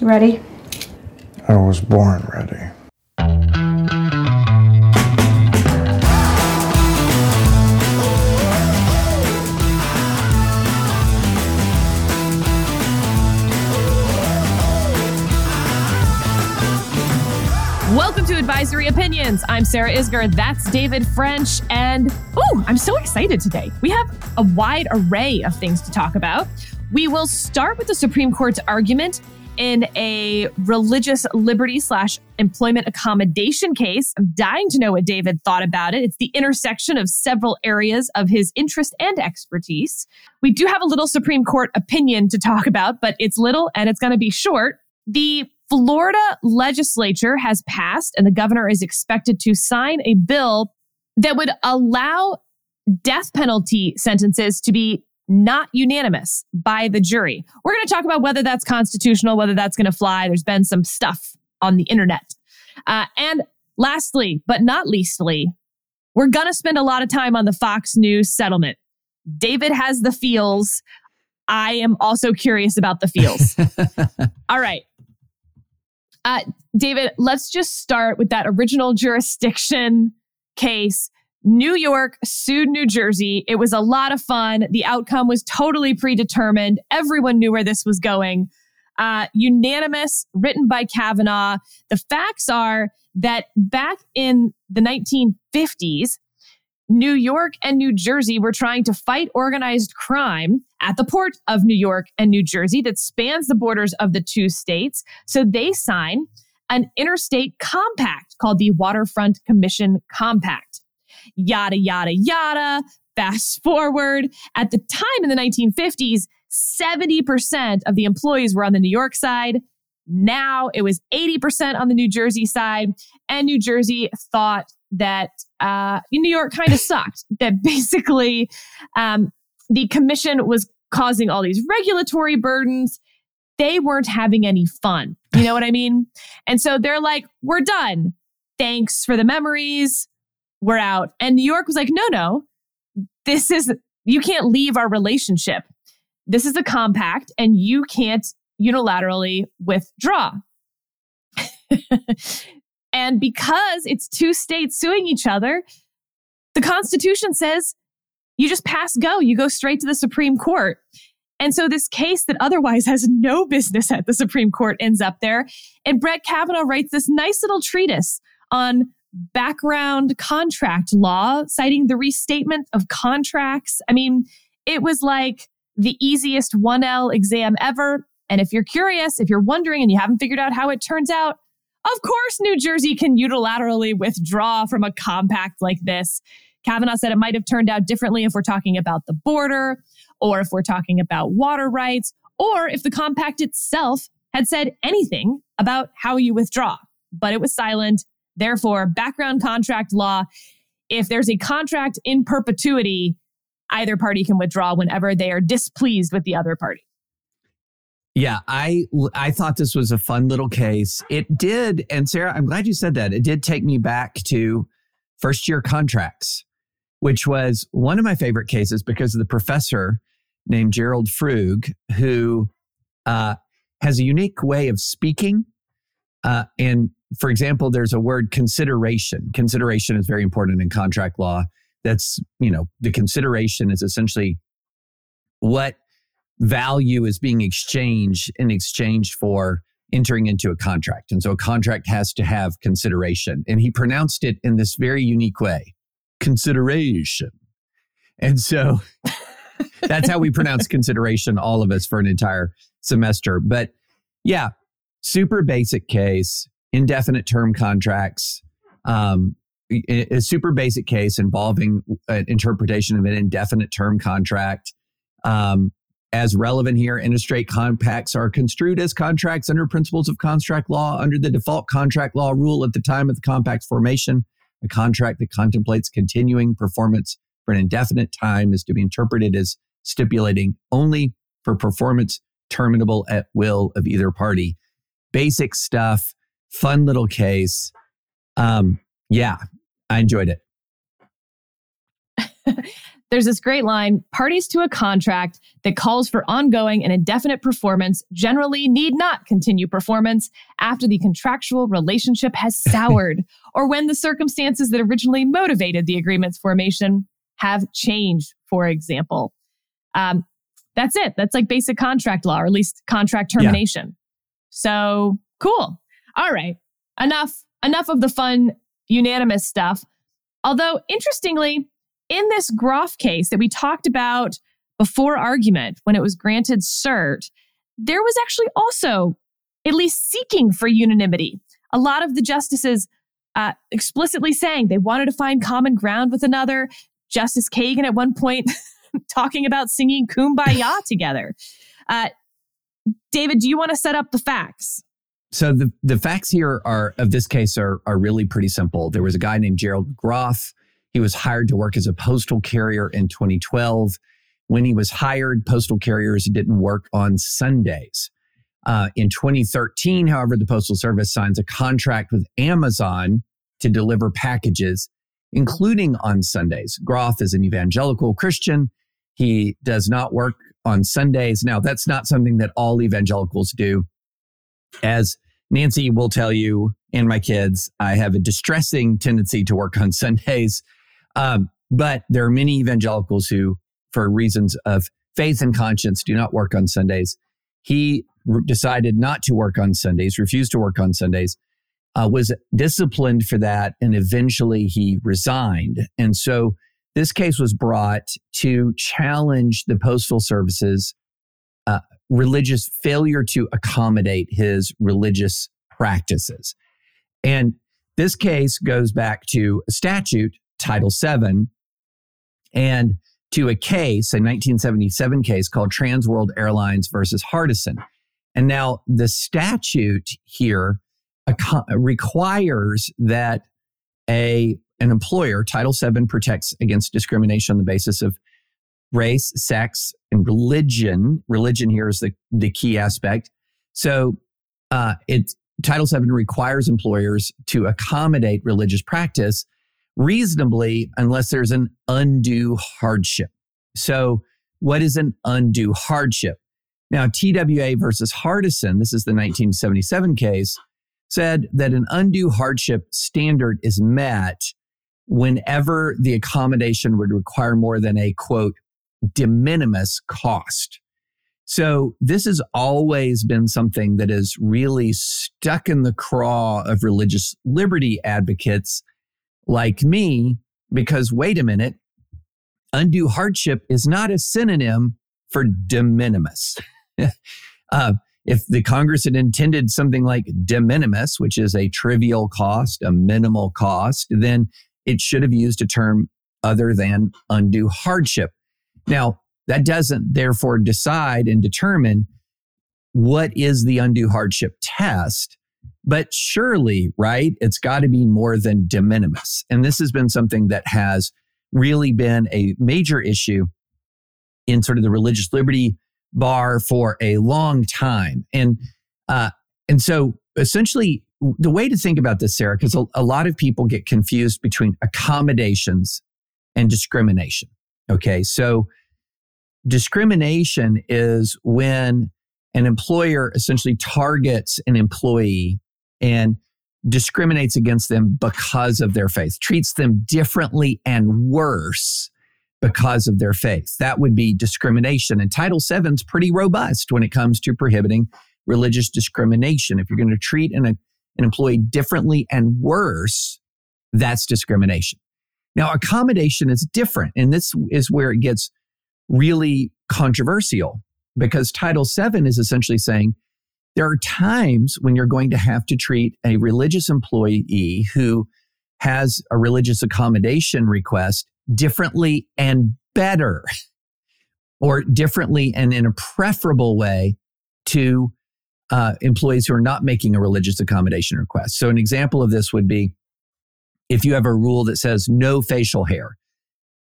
Ready? I was born ready. Welcome to Advisory Opinions. I'm Sarah Isgur. That's David French. And oh, I'm so excited today. We have a wide array of things to talk about. We will start with the Supreme Court's argument in a religious liberty slash employment accommodation case. I'm dying to know what David thought about it. It's the intersection of several areas of his interest and expertise. We do have a little Supreme Court opinion to talk about, but it's little and it's going to be short. The Florida legislature has passed, and the governor is expected to sign a bill that would allow death penalty sentences to be not unanimous by the jury. We're going to talk about whether that's constitutional, whether that's going to fly. There's been some stuff on the internet. Uh, and lastly, but not leastly, we're going to spend a lot of time on the Fox News settlement. David has the feels. I am also curious about the feels. All right. Uh, David, let's just start with that original jurisdiction case. New York sued New Jersey. It was a lot of fun. The outcome was totally predetermined. Everyone knew where this was going. Uh, unanimous, written by Kavanaugh. The facts are that back in the 1950s, New York and New Jersey were trying to fight organized crime at the port of New York and New Jersey that spans the borders of the two states. So they sign an interstate compact called the Waterfront Commission Compact. Yada, yada, yada. Fast forward. At the time in the 1950s, 70% of the employees were on the New York side. Now it was 80% on the New Jersey side. And New Jersey thought that uh, New York kind of sucked. That basically um, the commission was causing all these regulatory burdens. They weren't having any fun. You know what I mean? And so they're like, we're done. Thanks for the memories. We're out. And New York was like, no, no, this is, you can't leave our relationship. This is a compact and you can't unilaterally withdraw. And because it's two states suing each other, the Constitution says you just pass go, you go straight to the Supreme Court. And so this case that otherwise has no business at the Supreme Court ends up there. And Brett Kavanaugh writes this nice little treatise on background contract law, citing the restatement of contracts. I mean, it was like the easiest 1L exam ever. And if you're curious, if you're wondering and you haven't figured out how it turns out, of course, New Jersey can unilaterally withdraw from a compact like this. Kavanaugh said it might have turned out differently if we're talking about the border, or if we're talking about water rights, or if the compact itself had said anything about how you withdraw. But it was silent. Therefore, background contract law, if there's a contract in perpetuity, either party can withdraw whenever they are displeased with the other party. Yeah, I I thought this was a fun little case. It did, and Sarah, I'm glad you said that. It did take me back to first year contracts, which was one of my favorite cases because of the professor named Gerald Frug, who uh, has a unique way of speaking. Uh, and for example, there's a word consideration. Consideration is very important in contract law. That's, you know, the consideration is essentially what value is being exchanged in exchange for entering into a contract. And so a contract has to have consideration. And he pronounced it in this very unique way consideration. And so that's how we pronounce consideration, all of us, for an entire semester. But yeah, super basic case, indefinite term contracts. Um, a super basic case involving an interpretation of an indefinite term contract. Um, as relevant here, interstate compacts are construed as contracts under principles of contract law under the default contract law rule at the time of the compact's formation. A contract that contemplates continuing performance for an indefinite time is to be interpreted as stipulating only for performance terminable at will of either party. Basic stuff, fun little case. Um, yeah, I enjoyed it. there's this great line parties to a contract that calls for ongoing and indefinite performance generally need not continue performance after the contractual relationship has soured or when the circumstances that originally motivated the agreement's formation have changed, for example. Um, that's it. That's like basic contract law, or at least contract termination. Yeah. So cool. All right. Enough, enough of the fun unanimous stuff. Although interestingly, in this Groff case that we talked about before argument, when it was granted cert, there was actually also at least seeking for unanimity. A lot of the justices uh, explicitly saying they wanted to find common ground with another. Justice Kagan at one point talking about singing Kumbaya together. Uh, David, do you want to set up the facts? So the, the facts here are of this case are, are really pretty simple. There was a guy named Gerald Groff he was hired to work as a postal carrier in 2012. When he was hired, postal carriers didn't work on Sundays. Uh, in 2013, however, the Postal Service signs a contract with Amazon to deliver packages, including on Sundays. Groff is an evangelical Christian. He does not work on Sundays. Now, that's not something that all evangelicals do. As Nancy will tell you and my kids, I have a distressing tendency to work on Sundays. Um, but there are many evangelicals who, for reasons of faith and conscience, do not work on Sundays. He re- decided not to work on Sundays, refused to work on Sundays, uh, was disciplined for that, and eventually he resigned. And so this case was brought to challenge the Postal Service's uh, religious failure to accommodate his religious practices. And this case goes back to a statute Title VII and to a case, a 1977 case called Trans World Airlines versus Hardison. And now the statute here requires that a an employer, Title VII protects against discrimination on the basis of race, sex, and religion. Religion here is the, the key aspect. So uh, it Title VII requires employers to accommodate religious practice reasonably unless there's an undue hardship. So, what is an undue hardship? Now, TWA versus Hardison, this is the 1977 case, said that an undue hardship standard is met whenever the accommodation would require more than a quote, de minimis cost. So, this has always been something that is really stuck in the craw of religious liberty advocates like me because wait a minute, undue hardship is not a synonym for de minimis. uh, if the Congress had intended something like de minimis, which is a trivial cost, a minimal cost, then it should have used a term other than undue hardship. Now, that doesn't therefore decide and determine what is the undue hardship test. But surely, right, it's got to be more than de minimis. And this has been something that has really been a major issue in sort of the religious liberty bar for a long time. And uh, and so essentially the way to think about this, Sarah, because a, a lot of people get confused between accommodations and discrimination. Okay. So discrimination is when an employer essentially targets an employee and discriminates against them because of their faith, treats them differently and worse because of their faith. That would be discrimination. And Title VII is pretty robust when it comes to prohibiting religious discrimination. If you're going to treat an, an employee differently and worse, that's discrimination. Now, accommodation is different. And this is where it gets really controversial because Title VII is essentially saying there are times when you're going to have to treat a religious employee who has a religious accommodation request differently and better, or differently and in a preferable way to uh, employees who are not making a religious accommodation request. So, an example of this would be if you have a rule that says no facial hair,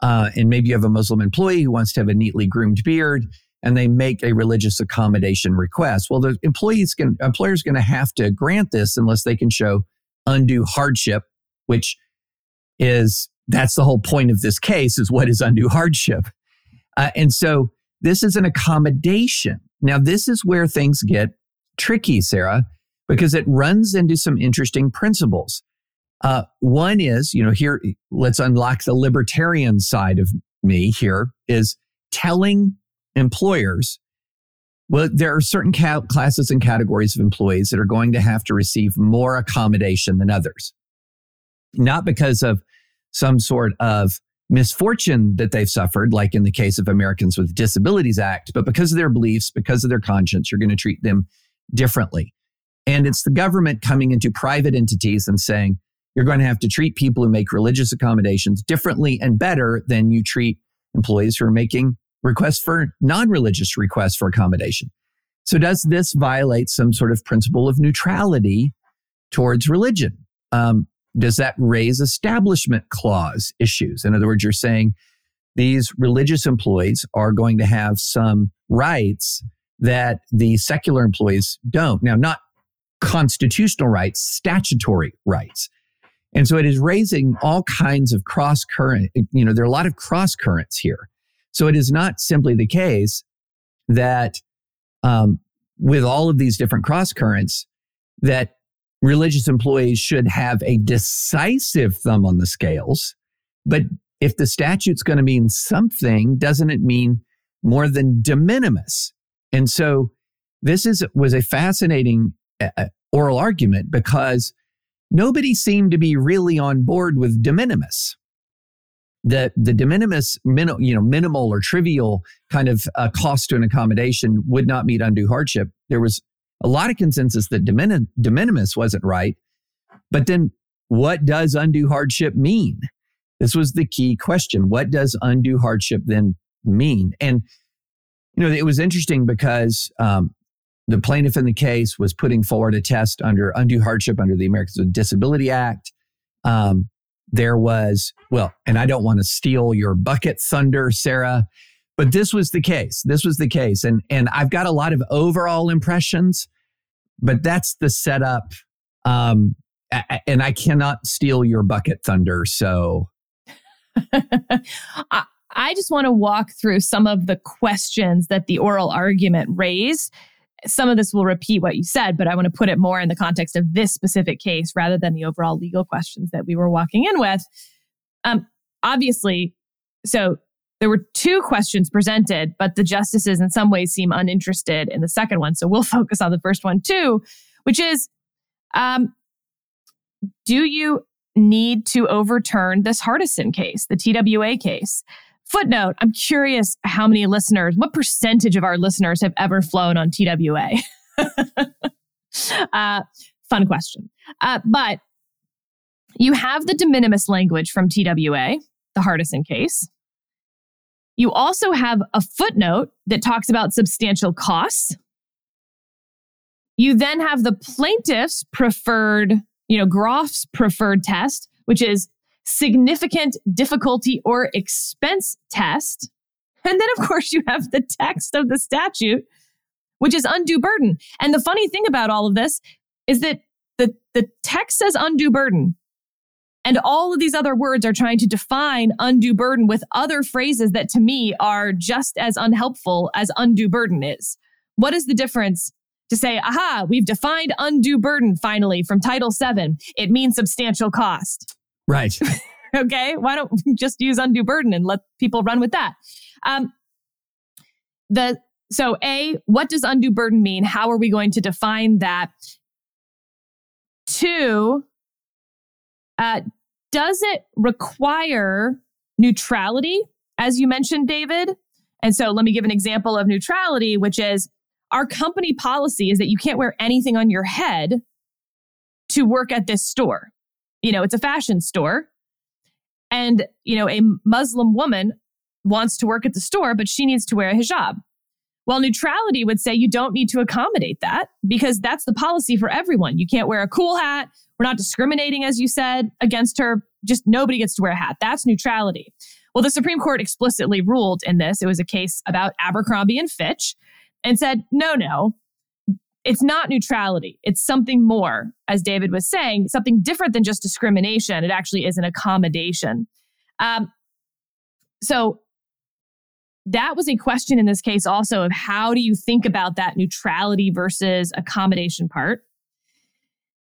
uh, and maybe you have a Muslim employee who wants to have a neatly groomed beard, and they make a religious accommodation request. Well, the employees can, employer's going to have to grant this unless they can show undue hardship, which is that's the whole point of this case is what is undue hardship. Uh, and so this is an accommodation. Now, this is where things get tricky, Sarah, because it runs into some interesting principles. Uh, one is, you know, here, let's unlock the libertarian side of me here is telling employers, well, there are certain ca- classes and categories of employees that are going to have to receive more accommodation than others. Not because of some sort of misfortune that they've suffered, like in the case of Americans with Disabilities Act, but because of their beliefs, because of their conscience, you're going to treat them differently. And it's the government coming into private entities and saying, you're going to have to treat people who make religious accommodations differently and better than you treat employees who are making requests for non religious requests for accommodation. So, does this violate some sort of principle of neutrality towards religion? Um, does that raise establishment clause issues? In other words, you're saying these religious employees are going to have some rights that the secular employees don't. Now, not constitutional rights, statutory rights. And so it is raising all kinds of cross current, you know, there are a lot of cross currents here. So it is not simply the case that um, with all of these different cross currents, that religious employees should have a decisive thumb on the scales. But if the statute's going to mean something, doesn't it mean more than de minimis? And so this is was a fascinating uh, uh oral argument because nobody seemed to be really on board with de minimis. The, the de minimis, min, you know, minimal or trivial kind of uh, cost to an accommodation would not meet undue hardship. There was a lot of consensus that de, min, de minimis wasn't right. But then what does undue hardship mean? This was the key question. What does undue hardship then mean? And, you know, it was interesting because um, the plaintiff in the case was putting forward a test under undue hardship under the Americans with Disability Act. Um, there was, well, and I don't want to steal your bucket thunder, Sarah, but this was the case. This was the case. And, and I've got a lot of overall impressions, but that's the setup. Um, and I cannot steal your bucket thunder. So I, I just want to walk through some of the questions that the oral argument raised some of this will repeat what you said, but I want to put it more in the context of this specific case rather than the overall legal questions that we were walking in with. Um, obviously, so there were two questions presented, but the justices in some ways seem uninterested in the second one. So we'll focus on the first one too, which is um, do you need to overturn this Hardison case, the TWA case? Footnote I'm curious how many listeners, what percentage of our listeners have ever flown on TWA? uh, fun question. Uh, but you have the de minimis language from TWA, the Hardison case. You also have a footnote that talks about substantial costs. You then have the plaintiff's preferred, you know, Groff's preferred test, which is significant difficulty or expense test. And then, of course, you have the text of the statute, which is undue burden. And the funny thing about all of this is that the, the text says undue burden. And all of these other words are trying to define undue burden with other phrases that to me are just as unhelpful as undue burden is. What is the difference to say, aha, we've defined undue burden finally from Title VII? It means substantial cost. Right. okay. Why don't we just use undue burden and let people run with that? Um, the so a what does undue burden mean? How are we going to define that? Two, uh, does it require neutrality, as you mentioned, David? And so let me give an example of neutrality, which is our company policy is that you can't wear anything on your head to work at this store you know, it's a fashion store. And, you know, a Muslim woman wants to work at the store, but she needs to wear a hijab. Well, neutrality would say you don't need to accommodate that because that's the policy for everyone. You can't wear a cool hat. We're not discriminating, as you said, against her. Just nobody gets to wear a hat. That's neutrality. Well, the Supreme Court explicitly ruled in this. It was a case about Abercrombie and Fitch and said, no, no, it's not neutrality. It's something more, as David was saying, something different than just discrimination. It actually is an accommodation. Um, so that was a question in this case also of how do you think about that neutrality versus accommodation part?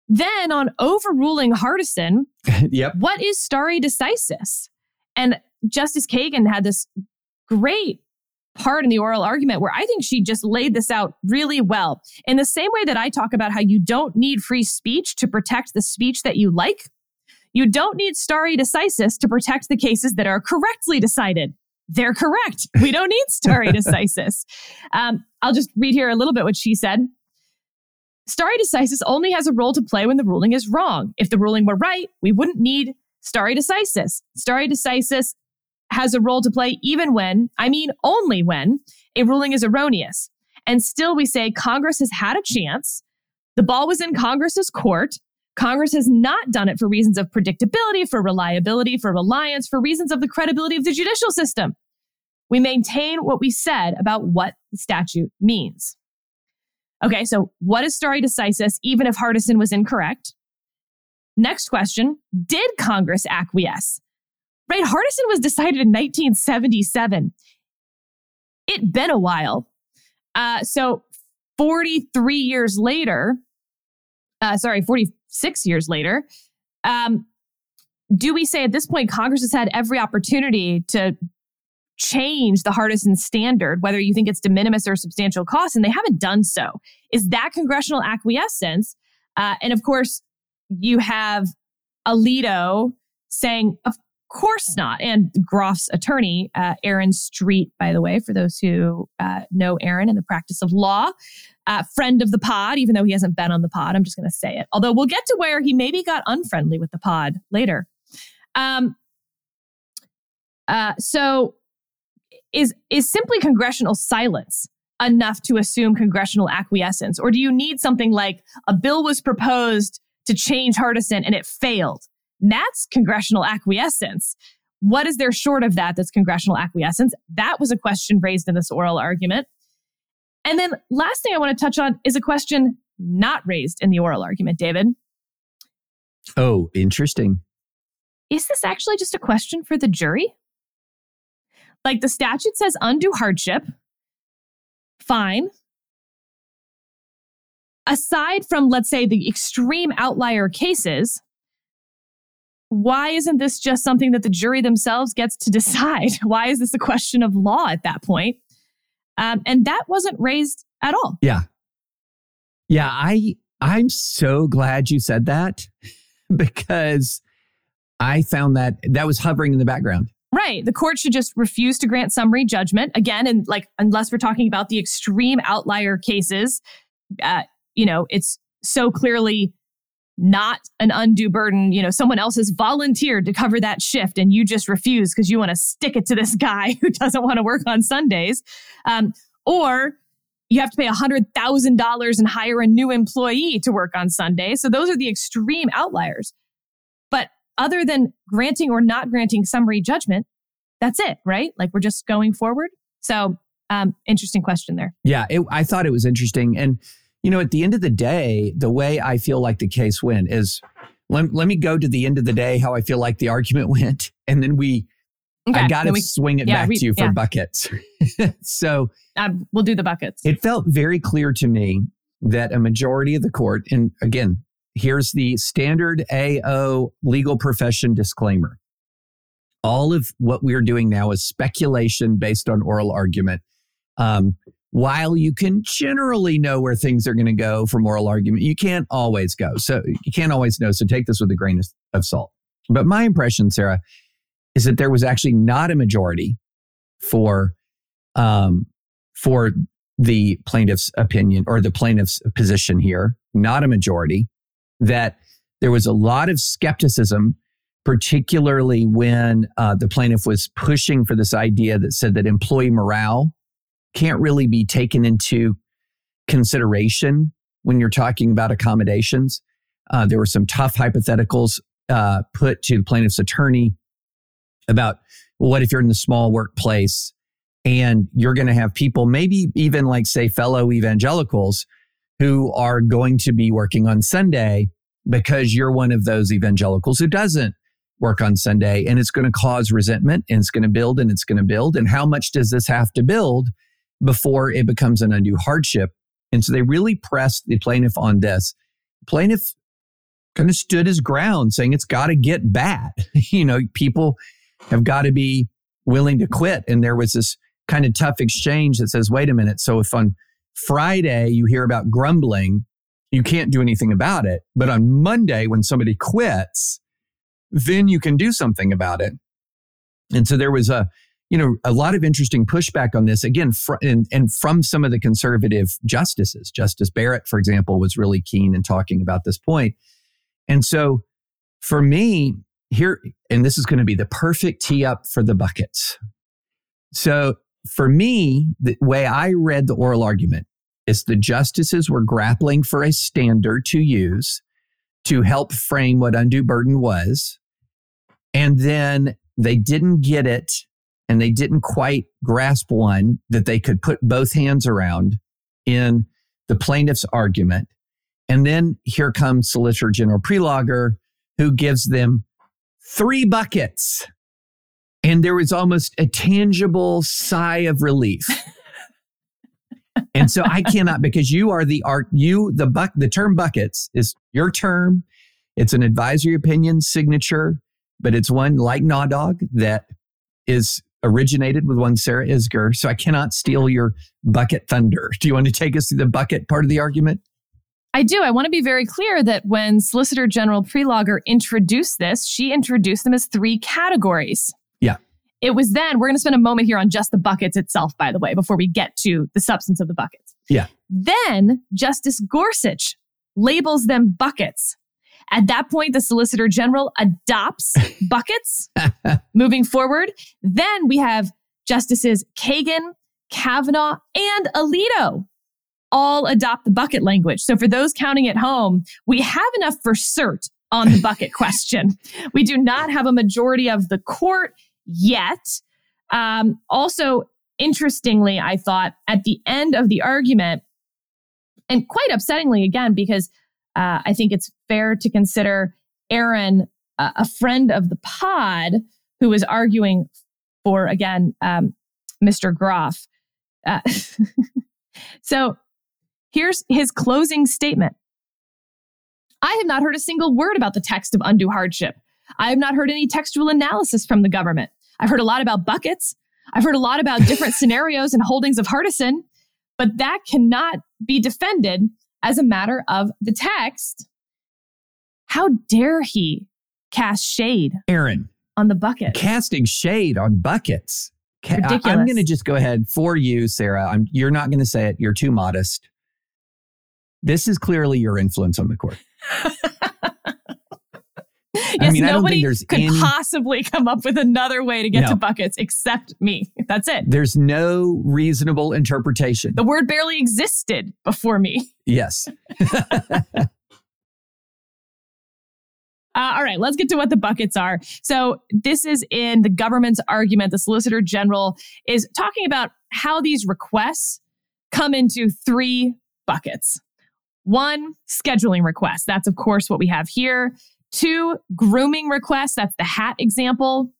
Then on overruling Hardison, yep. what is stare decisis? And Justice Kagan had this great part in the oral argument where I think she just laid this out really well. In the same way that I talk about how you don't need free speech to protect the speech that you like, you don't need stare decisis to protect the cases that are correctly decided. They're correct. We don't need stare decisis. Um, I'll just read here a little bit what she said. Stare decisis only has a role to play when the ruling is wrong. If the ruling were right, we wouldn't need stare decisis. Stare decisis has a role to play even when, I mean only when, a ruling is erroneous. And still we say Congress has had a chance. The ball was in Congress's court. Congress has not done it for reasons of predictability, for reliability, for reliance, for reasons of the credibility of the judicial system. We maintain what we said about what the statute means. Okay, so what is stare decisis, even if Hardison was incorrect? Next question Did Congress acquiesce? Right, Hardison was decided in 1977. It been a while. Uh, so 43 years later, uh, sorry, 46 years later, um, do we say at this point Congress has had every opportunity to change the Hardison standard, whether you think it's de minimis or substantial cost, and they haven't done so? Is that congressional acquiescence? Uh, and of course, you have Alito saying, of course not. And Groff's attorney, uh, Aaron Streett, by the way, for those who uh, know Aaron in the practice of law, uh, friend of the pod, even though he hasn't been on the pod. I'm just going to say it. Although we'll get to where he maybe got unfriendly with the pod later. Um, uh, so is is simply congressional silence enough to assume congressional acquiescence, or do you need something like a bill was proposed to change Hardison and it failed? That's congressional acquiescence. What is there short of that that's congressional acquiescence? That was a question raised in this oral argument. And then last thing I want to touch on is a question not raised in the oral argument, David. Oh, interesting. Is this actually just a question for the jury? Like the statute says undue hardship. Fine. Aside from, let's say, the extreme outlier cases, why isn't this just something that the jury themselves gets to decide? Why is this a question of law at that point? Um, and that wasn't raised at all. Yeah. Yeah, I I'm so glad you said that because I found that that was hovering in the background. Right. The court should just refuse to grant summary judgment again, and like unless we're talking about the extreme outlier cases, uh, you know, it's so clearly not an undue burden. You know, someone else has volunteered to cover that shift and you just refuse because you want to stick it to this guy who doesn't want to work on Sundays. Um, or you have to pay $100,000 and hire a new employee to work on Sunday. So those are the extreme outliers. But other than granting or not granting summary judgment, that's it, right? Like we're just going forward. So, um, interesting question there. Yeah, it, I thought it was interesting. And you know, at the end of the day, the way I feel like the case went is let, let me go to the end of the day how I feel like the argument went. And then we, okay, I got to swing it yeah, back we, to you for yeah. buckets. so um, we'll do the buckets. It felt very clear to me that a majority of the court, and again, here's the standard AO legal profession disclaimer. All of what we're doing now is speculation based on oral argument. Um, while you can generally know where things are going to go for moral argument, you can't always go. So you can't always know. So take this with a grain of salt. But my impression, Sarah, is that there was actually not a majority for um, for the plaintiff's opinion or the plaintiff's position here. Not a majority. That there was a lot of skepticism, particularly when uh, the plaintiff was pushing for this idea that said that employee morale can't really be taken into consideration when you're talking about accommodations. Uh, there were some tough hypotheticals uh, put to the plaintiff's attorney about well, what if you're in the small workplace and you're going to have people, maybe even like, say, fellow evangelicals who are going to be working on Sunday because you're one of those evangelicals who doesn't work on Sunday and it's going to cause resentment and it's going to build and it's going to build. And how much does this have to build before it becomes an undue hardship? And so they really pressed the plaintiff on this. Plaintiff kind of stood his ground saying it's got to get bad. you know, people have got to be willing to quit. And there was this kind of tough exchange that says, wait a minute. So if on Friday you hear about grumbling, you can't do anything about it. But on Monday, when somebody quits, then you can do something about it. And so there was a, you know, a lot of interesting pushback on this again, fr- and, and from some of the conservative justices. Justice Barrett, for example, was really keen in talking about this point. And so for me, here, and this is going to be the perfect tee up for the buckets. So for me, the way I read the oral argument is the justices were grappling for a standard to use to help frame what undue burden was. And then they didn't get it and they didn't quite grasp one that they could put both hands around in the plaintiff's argument. And then here comes Solicitor General Prelogar, who gives them three buckets. And there was almost a tangible sigh of relief. and so I cannot because you are the art you the buck the term buckets is your term. It's an advisory opinion signature, but it's one like Naw Dog that is originated with one Sarah Isgur. So I cannot steal your bucket thunder. Do you want to take us through the bucket part of the argument? I do. I want to be very clear that when Solicitor General Prelogar introduced this, she introduced them as three categories. Yeah. It was then, we're going to spend a moment here on just the buckets itself, by the way, before we get to the substance of the buckets. Yeah. Then Justice Gorsuch labels them buckets. At that point, the Solicitor General adopts buckets moving forward. Then we have Justices Kagan, Kavanaugh, and Alito all adopt the bucket language. So for those counting at home, we have enough for cert on the bucket question. We do not have a majority of the court yet. Um, also, interestingly, I thought at the end of the argument, and quite upsettingly again, because uh, I think it's fair to consider Aaron uh, a friend of the pod who was arguing for, again, um, Mr. Groff. Uh, so Here's his closing statement I have not heard a single word about the text of undue hardship. I have not heard any textual analysis from the government. I've heard a lot about buckets. I've heard a lot about different scenarios and holdings of Hardison, but that cannot be defended as a matter of the text. How dare he cast shade, Aaron, on the bucket? Casting shade on buckets. Ridiculous. I'm going to just go ahead for you, Sarah. I'm, you're not going to say it. You're too modest. This is clearly your influence on the court. yes, I mean, nobody I could any... possibly come up with another way to get no. to buckets except me. That's it. There's no reasonable interpretation. The word barely existed before me. Yes. Uh, all right, let's get to what the buckets are. So, this is in the government's argument. The Solicitor General is talking about how these requests come into three buckets. One, scheduling requests. That's, of course, what we have here. Two, grooming requests. That's the hat example,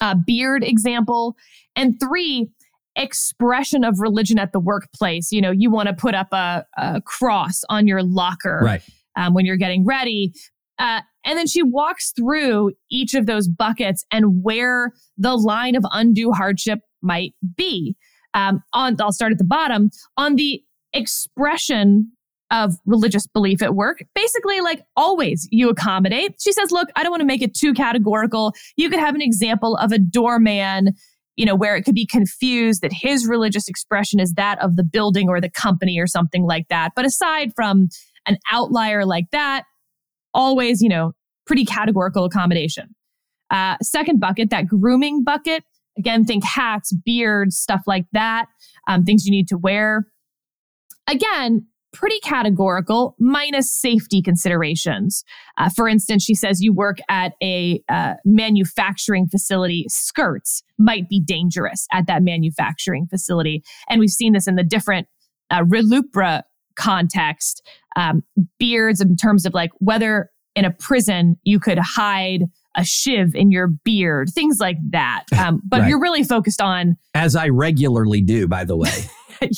uh, beard example. And three, expression of religion at the workplace. You know, you want to put up a, a, cross on your locker right. um, when you're getting ready. Uh, and then she walks through each of those buckets and where the line of undue hardship might be. Um, on, I'll start at the bottom. On the expression of religious belief at work. Basically, like always, you accommodate. She says, look, I don't want to make it too categorical. You could have an example of a doorman, you know, where it could be confused that his religious expression is that of the building or the company or something like that. But aside from an outlier like that, always, you know, pretty categorical accommodation. Uh, second bucket, that grooming bucket. Again, think hats, beards, stuff like that, um, things you need to wear. Again, pretty categorical, minus safety considerations. Uh, for instance, she says you work at a uh, manufacturing facility, skirts might be dangerous at that manufacturing facility. And we've seen this in the different uh, RLUIPA context, um, beards in terms of like whether in a prison you could hide a shiv in your beard, things like that. Um, but Right. you're really focused on As I regularly do, by the way.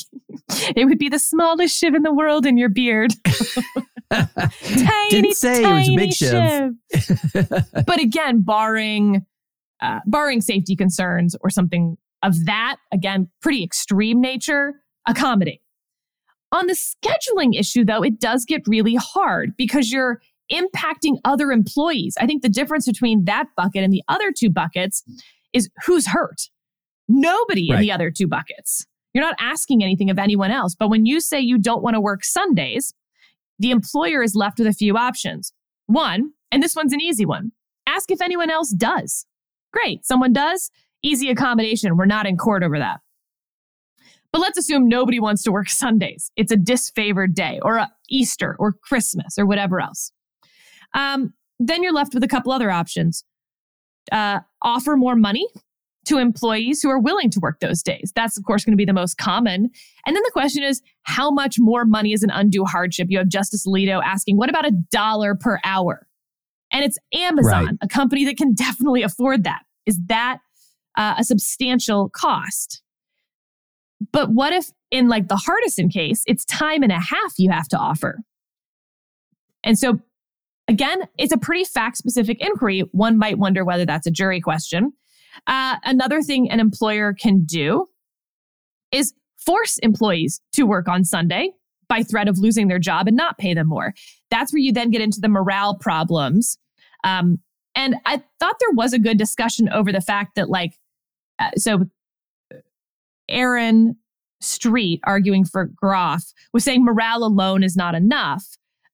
it would be the smallest shiv in the world in your beard. tiny, Didn't say it was a big shiv. but again, barring uh, barring safety concerns or something of that, again, pretty extreme nature, accommodate. On the scheduling issue, though, it does get really hard because you're impacting other employees. I think the difference between that bucket and the other two buckets is who's hurt. Nobody in the other two buckets. You're not asking anything of anyone else. But when you say you don't want to work Sundays, the employer is left with a few options. One, and this one's an easy one ask if anyone else does. Great. Someone does. Easy accommodation. We're not in court over that. But let's assume nobody wants to work Sundays. It's a disfavored day or Easter or Christmas or whatever else. Um, then you're left with a couple other options. Uh, offer more money to employees who are willing to work those days. That's, of course, going to be the most common. And then the question is, how much more money is an undue hardship? You have Justice Alito asking, what about a dollar per hour? And it's Amazon, Right. a company that can definitely afford that. Is that uh, a substantial cost? But what if, in like the Hardison case, it's time and a half you have to offer? And so, again, it's a pretty fact specific inquiry. One might wonder whether that's a jury question. Uh, another thing an employer can do is force employees to work on Sunday by threat of losing their job and not pay them more. That's where you then get into the morale problems. Um, and I thought there was a good discussion over the fact that, like, uh, so Aaron Streett arguing for Groff was saying morale alone is not enough.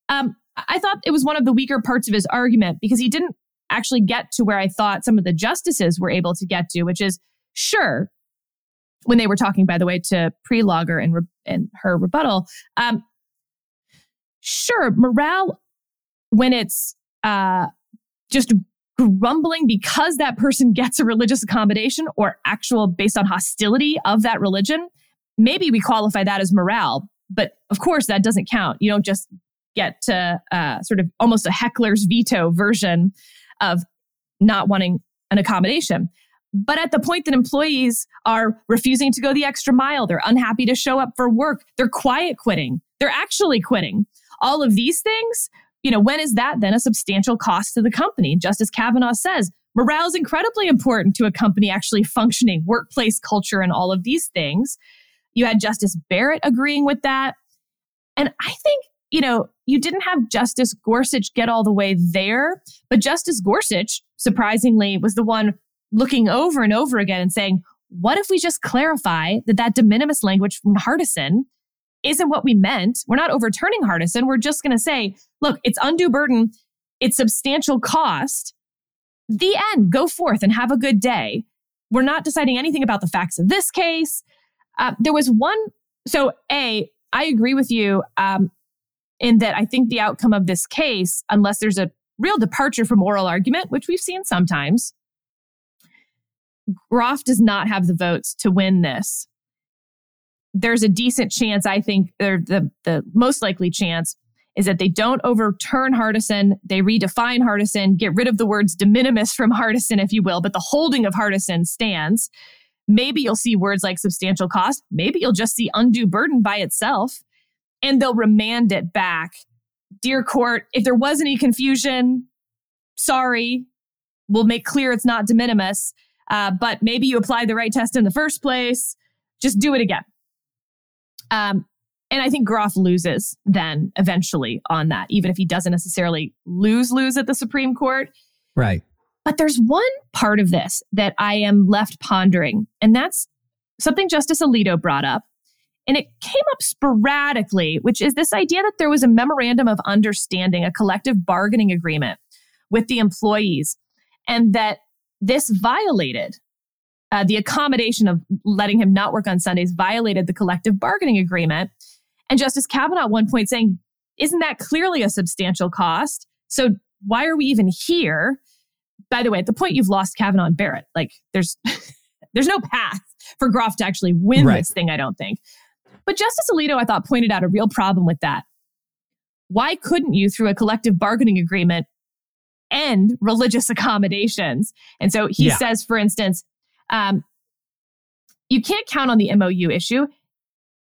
Um, I thought it was one of the weaker parts of his argument because he didn't actually get to where I thought some of the justices were able to get to, which is sure, when they were talking, by the way, to Prelogar and, re- and her rebuttal, um, sure, morale when it's uh, just grumbling because that person gets a religious accommodation or actual based on hostility of that religion, maybe we qualify that as morale. But of course, that doesn't count. You don't just get to uh, sort of almost a heckler's veto version of not wanting an accommodation. But at the point that employees are refusing to go the extra mile, they're unhappy to show up for work, they're quiet quitting, they're actually quitting. All of these things, you know, when is that then a substantial cost to the company? Justice Kavanaugh says morale is incredibly important to a company actually functioning, workplace culture, and all of these things. You had Justice Barrett agreeing with that. And I think, you know, you didn't have Justice Gorsuch get all the way there, but Justice Gorsuch, surprisingly, was the one looking over and over again and saying, what if we just clarify that that de minimis language from Hardison isn't what we meant? We're not overturning Hardison. We're just going to say, look, it's undue burden, it's substantial cost. The end. Go forth and have a good day. We're not deciding anything about the facts of this case. Uh, there was one. So, A, I agree with you um, in that I think the outcome of this case, unless there's a real departure from oral argument, which we've seen sometimes, Groff does not have the votes to win this. There's a decent chance, I think, or the, the most likely chance is that they don't overturn Hardison. They redefine Hardison, get rid of the words de minimis from Hardison, if you will, but the holding of Hardison stands. Maybe you'll see words like substantial cost. Maybe you'll just see undue burden by itself, and they'll remand it back. Dear court, if there was any confusion, sorry, we'll make clear it's not de minimis. Uh, but maybe you applied the right test in the first place. Just do it again. Um, and I think Groff loses then eventually on that, even if he doesn't necessarily lose lose at the Supreme Court. Right. But there's one part of this that I am left pondering, and that's something Justice Alito brought up. And it came up sporadically, which is this idea that there was a memorandum of understanding, a collective bargaining agreement with the employees, and that this violated uh, the accommodation of letting him not work on Sundays, violated the collective bargaining agreement. And Justice Kavanaugh at one point saying, Isn't that clearly a substantial cost? So why are we even here? By the way, at the point you've lost Kavanaugh and Barrett, like there's there's no path for Groff to actually win Right. this thing, I don't think. But Justice Alito, I thought, pointed out a real problem with that. Why couldn't you, through a collective bargaining agreement, end religious accommodations. And so he Yeah. says, for instance, um, you can't count on the MOU issue.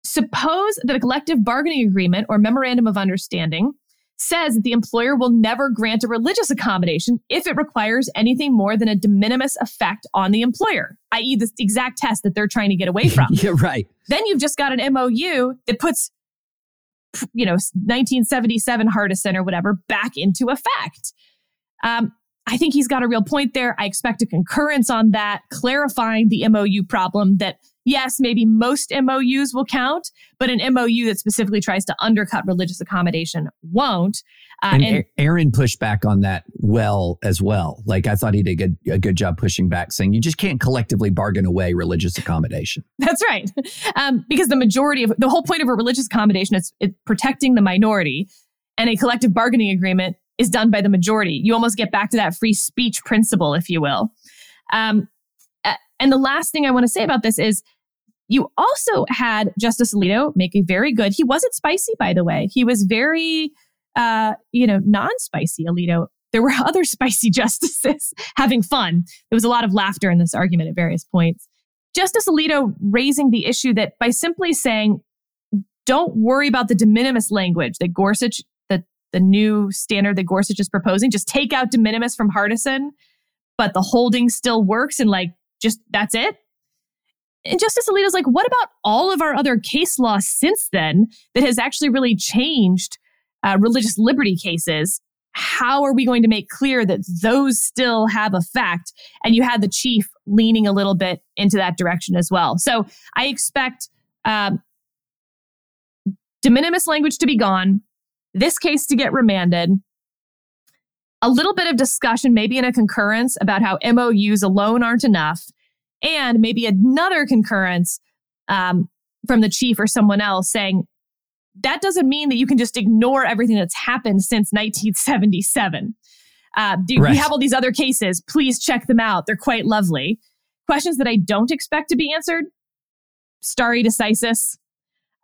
Suppose that a collective bargaining agreement or memorandum of understanding says that the employer will never grant a religious accommodation if it requires anything more than a de minimis effect on the employer, i.e., this exact test that they're trying to get away from. yeah, right. then you've just got an MOU that puts, you know, 1977 Hardison or whatever back into effect. Um, I think he's got a real point there. I expect a concurrence on that, clarifying the MOU problem that yes, maybe most MOUs will count, but an MOU that specifically tries to undercut religious accommodation won't. Uh, And, and Aaron pushed back on that well as well. Like I thought he did a good, a good job pushing back, saying you just can't collectively bargain away religious accommodation. That's right. Um, because the majority of the whole point of a religious accommodation is it's protecting the minority, and a collective bargaining agreement is done by the majority. You almost get back to that free speech principle, if you will. Um, and the last thing I want to say about this is you also had Justice Alito make a very good, he wasn't spicy, by the way. He was very, uh, you know, non spicy, Alito. There were other spicy justices having fun. There was a lot of laughter in this argument at various points. Justice Alito raising the issue that by simply saying, don't worry about the de minimis language that Gorsuch, the, the new standard that Gorsuch is proposing, just take out de minimis from Hardison, but the holding still works and like, just that's it. And Justice Alito's like, what about all of our other case law since then that has actually really changed uh, religious liberty cases? How are we going to make clear that those still have effect? And you had the chief leaning a little bit into that direction as well. So I expect um, de minimis language to be gone, this case to get remanded, a little bit of discussion, maybe in a concurrence about how MOUs alone aren't enough, and maybe another concurrence um, from the chief or someone else saying, that doesn't mean that you can just ignore everything that's happened since 1977. Uh, do, Right. We have all these other cases. Please check them out. They're quite lovely. Questions that I don't expect to be answered stare decisis,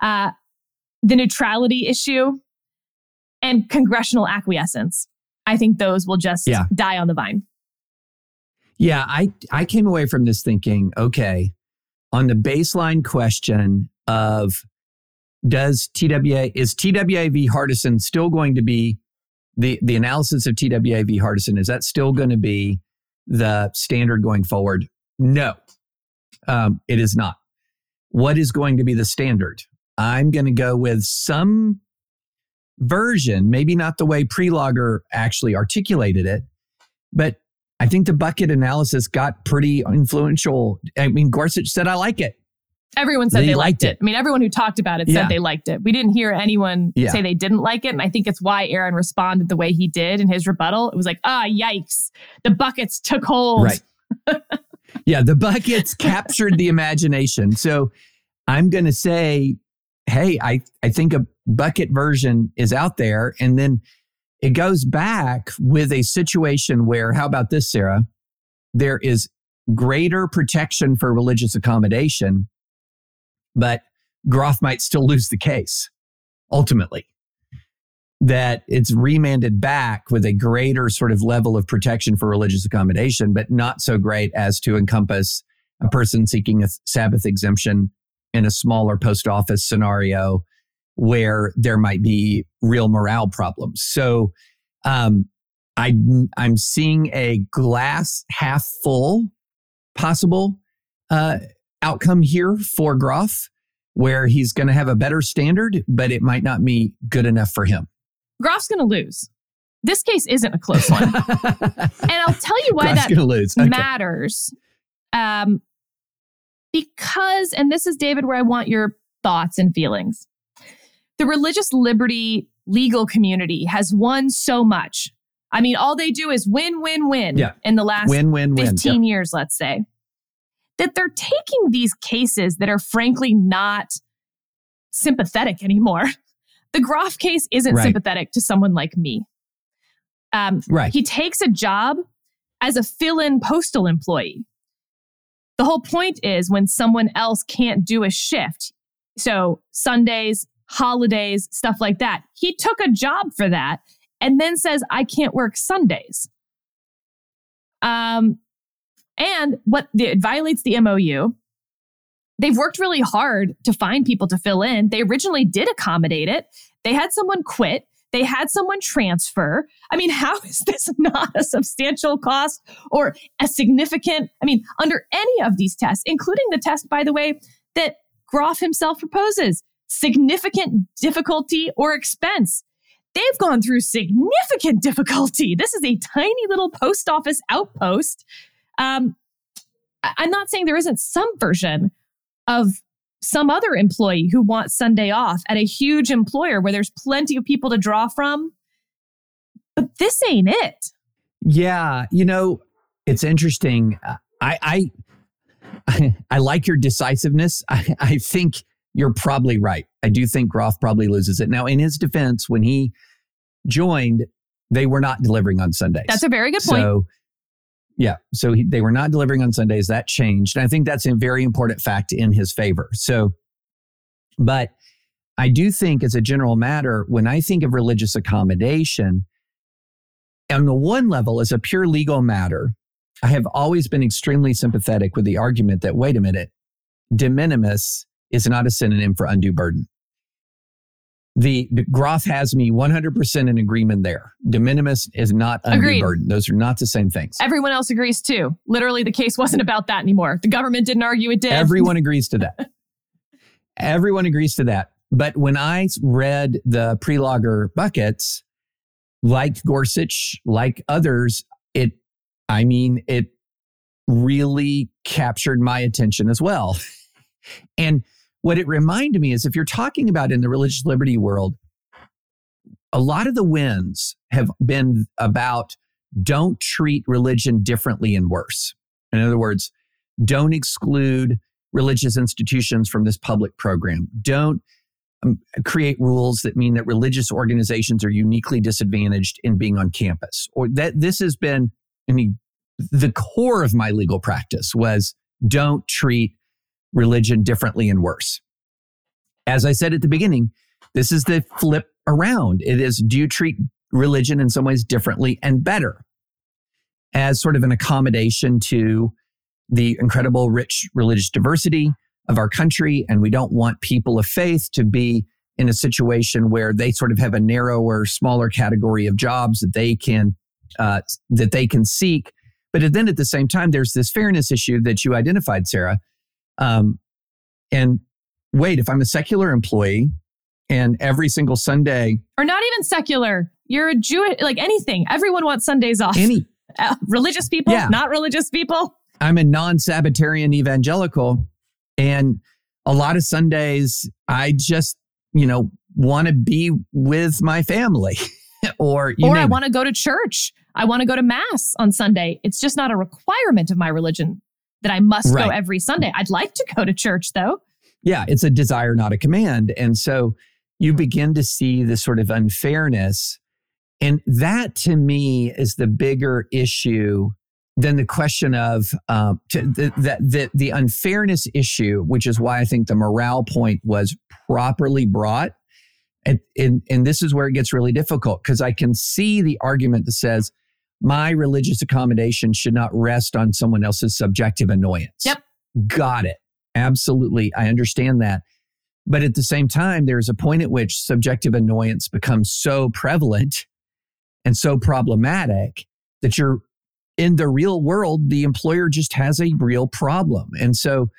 uh, the neutrality issue, and congressional acquiescence. I think those will just Yeah. die on the vine. Yeah, I I came away from this thinking, okay, on the baseline question of does TWA is TWA v Hardison still going to be the the analysis of TWA v Hardison is that still going to be the standard going forward? No, um, it is not. What is going to be the standard? I'm going to go with some version, maybe not the way Prelogar actually articulated it, but I think the bucket analysis got pretty influential. I mean, Gorsuch said, I like it. Everyone said They they, liked liked it. it. I mean, everyone who talked about it Yeah. said they liked it. We didn't hear anyone Yeah. say they didn't like it. And I think it's why Aaron responded the way he did in his rebuttal. It was like, ah, yikes. The buckets took hold. Right. yeah, the buckets captured the imagination. So I'm going to say, hey, I, I think a bucket version is out there. And then it goes back with a situation where, how about this, Sarah? There is greater protection for religious accommodation, but Groff might still lose the case ultimately. That it's remanded back with a greater sort of level of protection for religious accommodation, but not so great as to encompass a person seeking a Sabbath exemption in a smaller post office scenario where there might be real morale problems. So um, I, I'm seeing a glass half full possible uh, outcome here for Groff, where he's going to have a better standard, but it might not be good enough for him. Groff's going to lose. This case isn't a close one. and I'll tell you why Groff's that lose. Okay. matters. Um, because, and this is David, where I want your thoughts and feelings. The religious liberty legal community has won so much. I mean, all they do is win, win, win Yeah. in the last Win, win, win. 15 years, let's say, that they're taking these cases that are frankly not sympathetic anymore. The Groff case isn't Right. sympathetic to someone like me. Um, Right. he takes a job as a fill in postal employee. The whole point is when someone else can't do a shift. So, Sundays, holidays, stuff like that. He took a job for that and then says, I can't work Sundays. Um, and what the, it violates the MOU. They've worked really hard to find people to fill in. They originally did accommodate it. They had someone quit. They had someone transfer. I mean, how is this not a substantial cost or a significant? I mean, under any of these tests, including the test, by the way, that Groff himself proposes, significant difficulty or expense. They've gone through significant difficulty. This is a tiny little post office outpost. Um, I'm not saying there isn't some version of some other employee who wants Sunday off at a huge employer where there's plenty of people to draw from. But this ain't it. Yeah, you know, it's interesting. I I I like your decisiveness. I, I think you're probably right. I do think Groff probably loses it. Now, in his defense, when he joined, they were not delivering on Sundays. That's a very good point. So, yeah, so he, they were not delivering on Sundays. That changed. And I think that's a very important fact in his favor. So, but I do think, as a general matter, when I think of religious accommodation, on the one level, as a pure legal matter, I have always been extremely sympathetic with the argument that, wait a minute, de minimis is not a synonym for undue burden. The, the Groff has me 100% in agreement there. De minimis is not undue Agreed. burden. Those are not the same things. Everyone else agrees too. Literally, the case wasn't about that anymore. The government didn't argue it did. Everyone agrees to that. Everyone agrees to that. But when I read the Prelogar buckets, like Gorsuch, like others, it, I mean, it really captured my attention as well. and what it reminded me is if you're talking about in the religious liberty world, a lot of the wins have been about don't treat religion differently and worse. In other words, don't exclude religious institutions from this public program. Don't um, create rules that mean that religious organizations are uniquely disadvantaged in being on campus. Or that this has been, I mean, the core of my legal practice was don't treat religion differently and worse. As I said at the beginning, this is the flip around. It is do you treat religion in some ways differently and better as sort of an accommodation to the incredible rich religious diversity of our country. And we don't want people of faith to be in a situation where they sort of have a narrower, smaller category of jobs that they can, uh, that they can seek. But then at the same time, there's this fairness issue that you identified, Sarah. Um, and wait, if I'm a secular employee and every single Sunday, or not even secular, you're a Jew, like anything. Everyone wants Sundays off. any, Uh, religious people, Yeah. not religious people. I'm a non Sabbatarian evangelical. And a lot of Sundays, I just, you know, want to be with my family or you or I want to go to church. I want to go to mass on Sunday. It's just not a requirement of my religion that I must go every Sunday. I'd like to go to church though. Yeah, it's a desire, not a command. And so you begin to see this sort of unfairness. And that to me is the bigger issue than the question of um, to, the, the, the, the unfairness issue, which is why I think the morale point was properly brought. And, and, and this is where it gets really difficult because I can see the argument that says my religious accommodation should not rest on someone else's subjective annoyance. Yep. Got it. Absolutely. I understand that. But at the same time, there's a point at which subjective annoyance becomes so prevalent and so problematic that you're in the real world, the employer just has a real problem. And so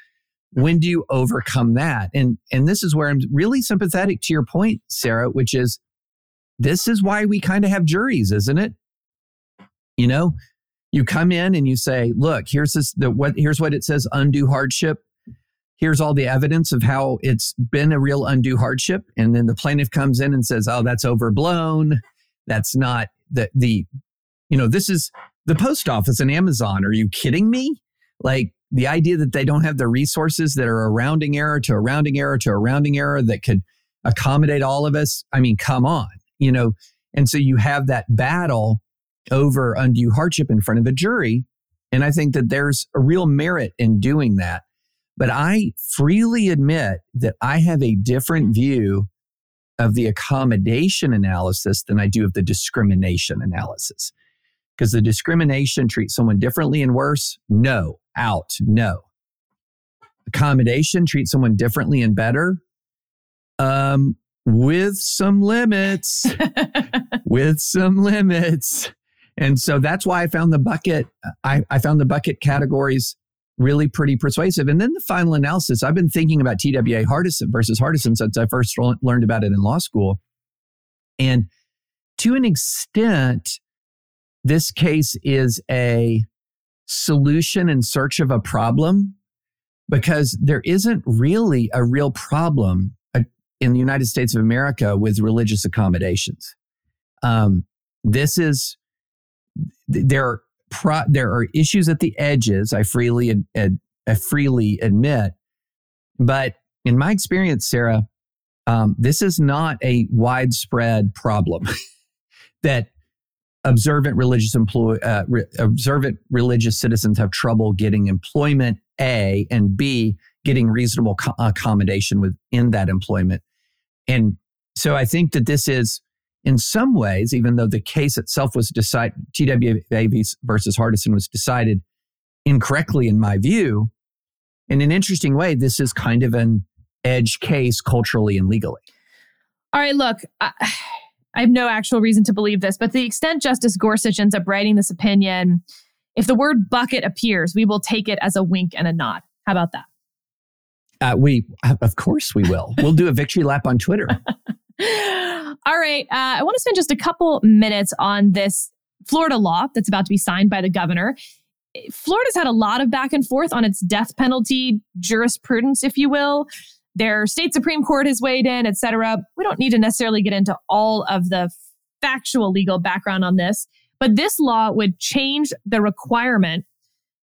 when do you overcome that? And and this is where I'm really sympathetic to your point, Sarah, which is this is why we kind of have juries, isn't it? You know, you come in and you say, look, here's this the what here's what it says undue hardship. Here's all the evidence of how it's been a real undue hardship. And then the plaintiff comes in and says, oh, that's overblown. That's not the the, you know, this is the post office and Amazon. Are you kidding me? Like the idea that they don't have the resources that are a rounding error to a rounding error to a rounding error that could accommodate all of us. I mean, come on, you know. And so you have that battle over undue hardship in front of a jury. And I think that there's a real merit in doing that. But I freely admit that I have a different view of the accommodation analysis than I do of the discrimination analysis. Because the discrimination treats someone differently and worse? No, out, no. Accommodation treats someone differently and better? Um, with some limits, with some limits. And so that's why I found the bucket, I, I found the bucket categories really pretty persuasive. And then the final analysis, I've been thinking about TWA Hardison versus Hardison since I first learned about it in law school. And to an extent, this case is a solution in search of a problem because there isn't really a real problem uh, in the United States of America with religious accommodations. Um, this is there are pro, there are issues at the edges. I freely ad, ad, I freely admit, but in my experience, Sarah, um, this is not a widespread problem that observant religious employ uh, re- observant religious citizens have trouble getting employment. A and B getting reasonable co- accommodation within that employment, and so I think that this is in some ways, even though the case itself was decided, TWA versus Hardison was decided incorrectly, in my view, in an interesting way, this is kind of an edge case culturally and legally. All right, look, I, I have no actual reason to believe this, but to the extent Justice Gorsuch ends up writing this opinion, if the word bucket appears, we will take it as a wink and a nod. How about that? Uh, we, of course, we will. We'll do a victory lap on Twitter. All right. Uh, I want to spend just a couple minutes on this Florida law that's about to be signed by the governor. Florida's had a lot of back and forth on its death penalty jurisprudence, if you will. Their state Supreme Court has weighed in, et cetera. We don't need to necessarily get into all of the factual legal background on this, but this law would change the requirement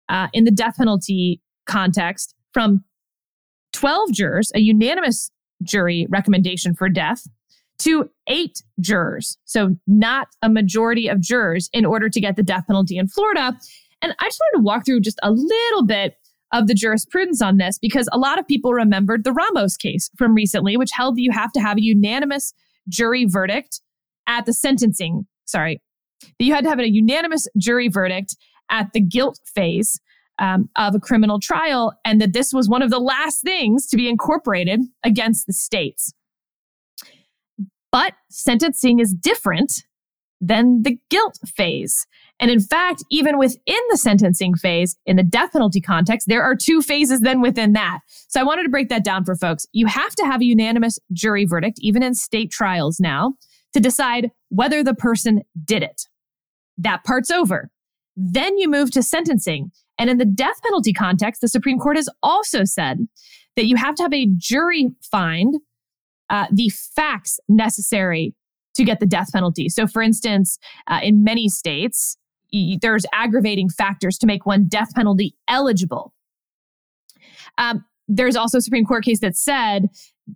uh, in the death penalty context from 12 jurors, a unanimous jury recommendation for death, to eight jurors. So, not a majority of jurors in order to get the death penalty in Florida. And I just wanted to walk through just a little bit of the jurisprudence on this because a lot of people remembered the Ramos case from recently, which held that you have to have a unanimous jury verdict at the sentencing. Sorry, that you had to have a unanimous jury verdict at the guilt phase um, of a criminal trial, and that this was one of the last things to be incorporated against the states. But sentencing is different than the guilt phase. And in fact, even within the sentencing phase, in the death penalty context, there are two phases then within that. So I wanted to break that down for folks. You have to have a unanimous jury verdict, even in state trials now, to decide whether the person did it. That part's over. Then you move to sentencing. And in the death penalty context, the Supreme Court has also said that you have to have a jury find uh, the facts necessary to get the death penalty. So, for instance, uh, in many states, y- there's aggravating factors to make one death penalty eligible. Um, there's also a Supreme Court case that said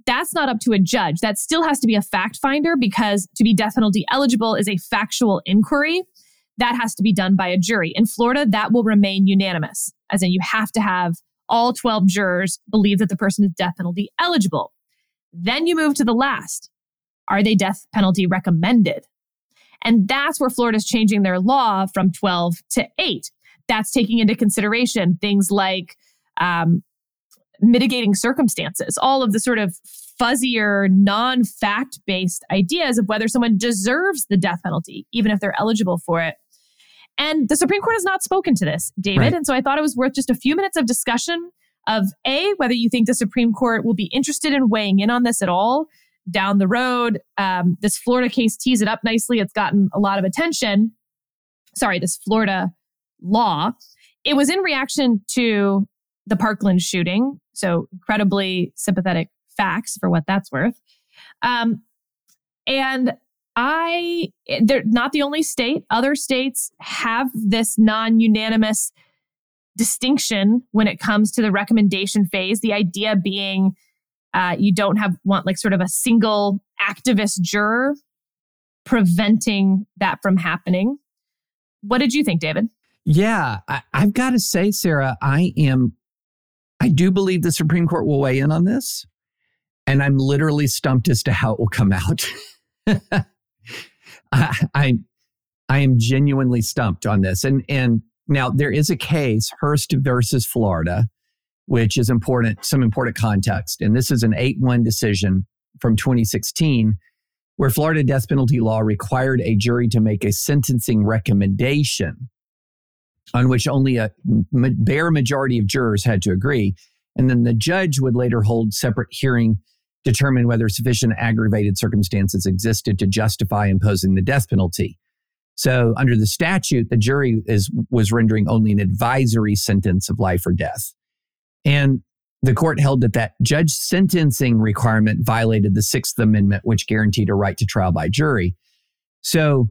that's not up to a judge. That still has to be a fact finder because to be death penalty eligible is a factual inquiry. That has to be done by a jury. In Florida, that will remain unanimous, as in you have to have all 12 jurors believe that the person is death penalty eligible. Then you move to the last. Are they death penalty recommended? And that's where Florida's changing their law from 12 to 8. That's taking into consideration things like um, mitigating circumstances, all of the sort of fuzzier, non fact based ideas of whether someone deserves the death penalty, even if they're eligible for it. And the Supreme Court has not spoken to this, David. Right. And so I thought it was worth just a few minutes of discussion of A, whether you think the Supreme Court will be interested in weighing in on this at all down the road. Um, this Florida case tees it up nicely. It's gotten a lot of attention. Sorry, this Florida law. It was in reaction to the Parkland shooting. So incredibly sympathetic facts for what that's worth. Um, and I, they're not the only state. Other states have this non unanimous distinction when it comes to the recommendation phase. The idea being uh, you don't have want like sort of a single activist juror preventing that from happening. What did you think, David? Yeah, I, I've got to say, Sarah, I am, I do believe the Supreme Court will weigh in on this. And I'm literally stumped as to how it will come out. I, I am genuinely stumped on this. And and now there is a case, Hurst versus Florida, which is important, some important context. And this is an 8-1 decision from 2016 where Florida death penalty law required a jury to make a sentencing recommendation on which only a bare majority of jurors had to agree. And then the judge would later hold separate hearing, determine whether sufficient aggravated circumstances existed to justify imposing the death penalty. So under the statute, the jury is was rendering only an advisory sentence of life or death. And the court held that that judge sentencing requirement violated the Sixth Amendment, which guaranteed a right to trial by jury. So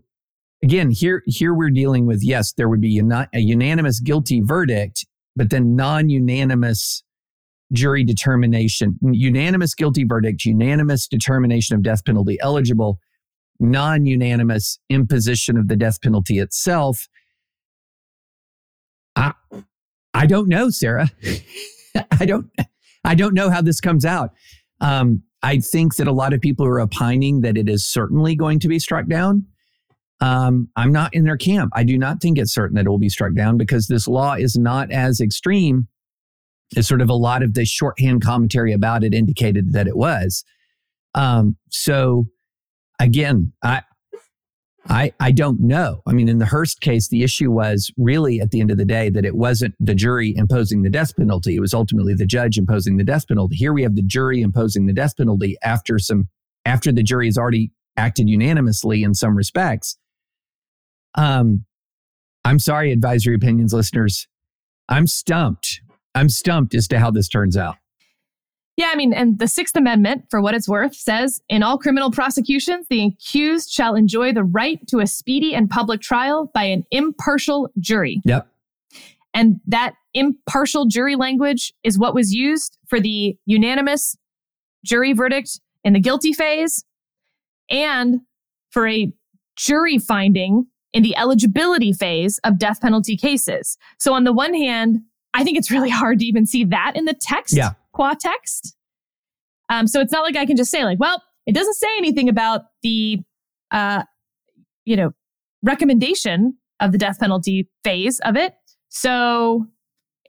again, here here we're dealing with yes, there would be a unanimous guilty verdict, but then non-unanimous jury determination, unanimous guilty verdict, unanimous determination of death penalty eligible, non unanimous imposition of the death penalty itself. I, I don't know, Sarah. I don't I don't know how this comes out. Um, I think that a lot of people are opining that it is certainly going to be struck down. Um, I'm not in their camp. I do not think it's certain that it will be struck down because this law is not as extreme as sort of a lot of the shorthand commentary about it indicated that it was. Um, so again, I, I, I don't know. I mean, in the Hurst case, the issue was really at the end of the day that it wasn't the jury imposing the death penalty. It was ultimately the judge imposing the death penalty. Here we have the jury imposing the death penalty after some, after the jury has already acted unanimously in some respects. Um, I'm sorry, advisory opinions listeners. I'm stumped. I'm stumped as to how this turns out. Yeah, I mean, and the Sixth Amendment, for what it's worth, says in all criminal prosecutions, the accused shall enjoy the right to a speedy and public trial by an impartial jury. Yep. And that impartial jury language is what was used for the unanimous jury verdict in the guilty phase and for a jury finding in the eligibility phase of death penalty cases. So, on the one hand, I think it's really hard to even see that in the text. Yeah qua text. Um, so it's not like I can just say like, well, it doesn't say anything about the, uh, you know, recommendation of the death penalty phase of it. So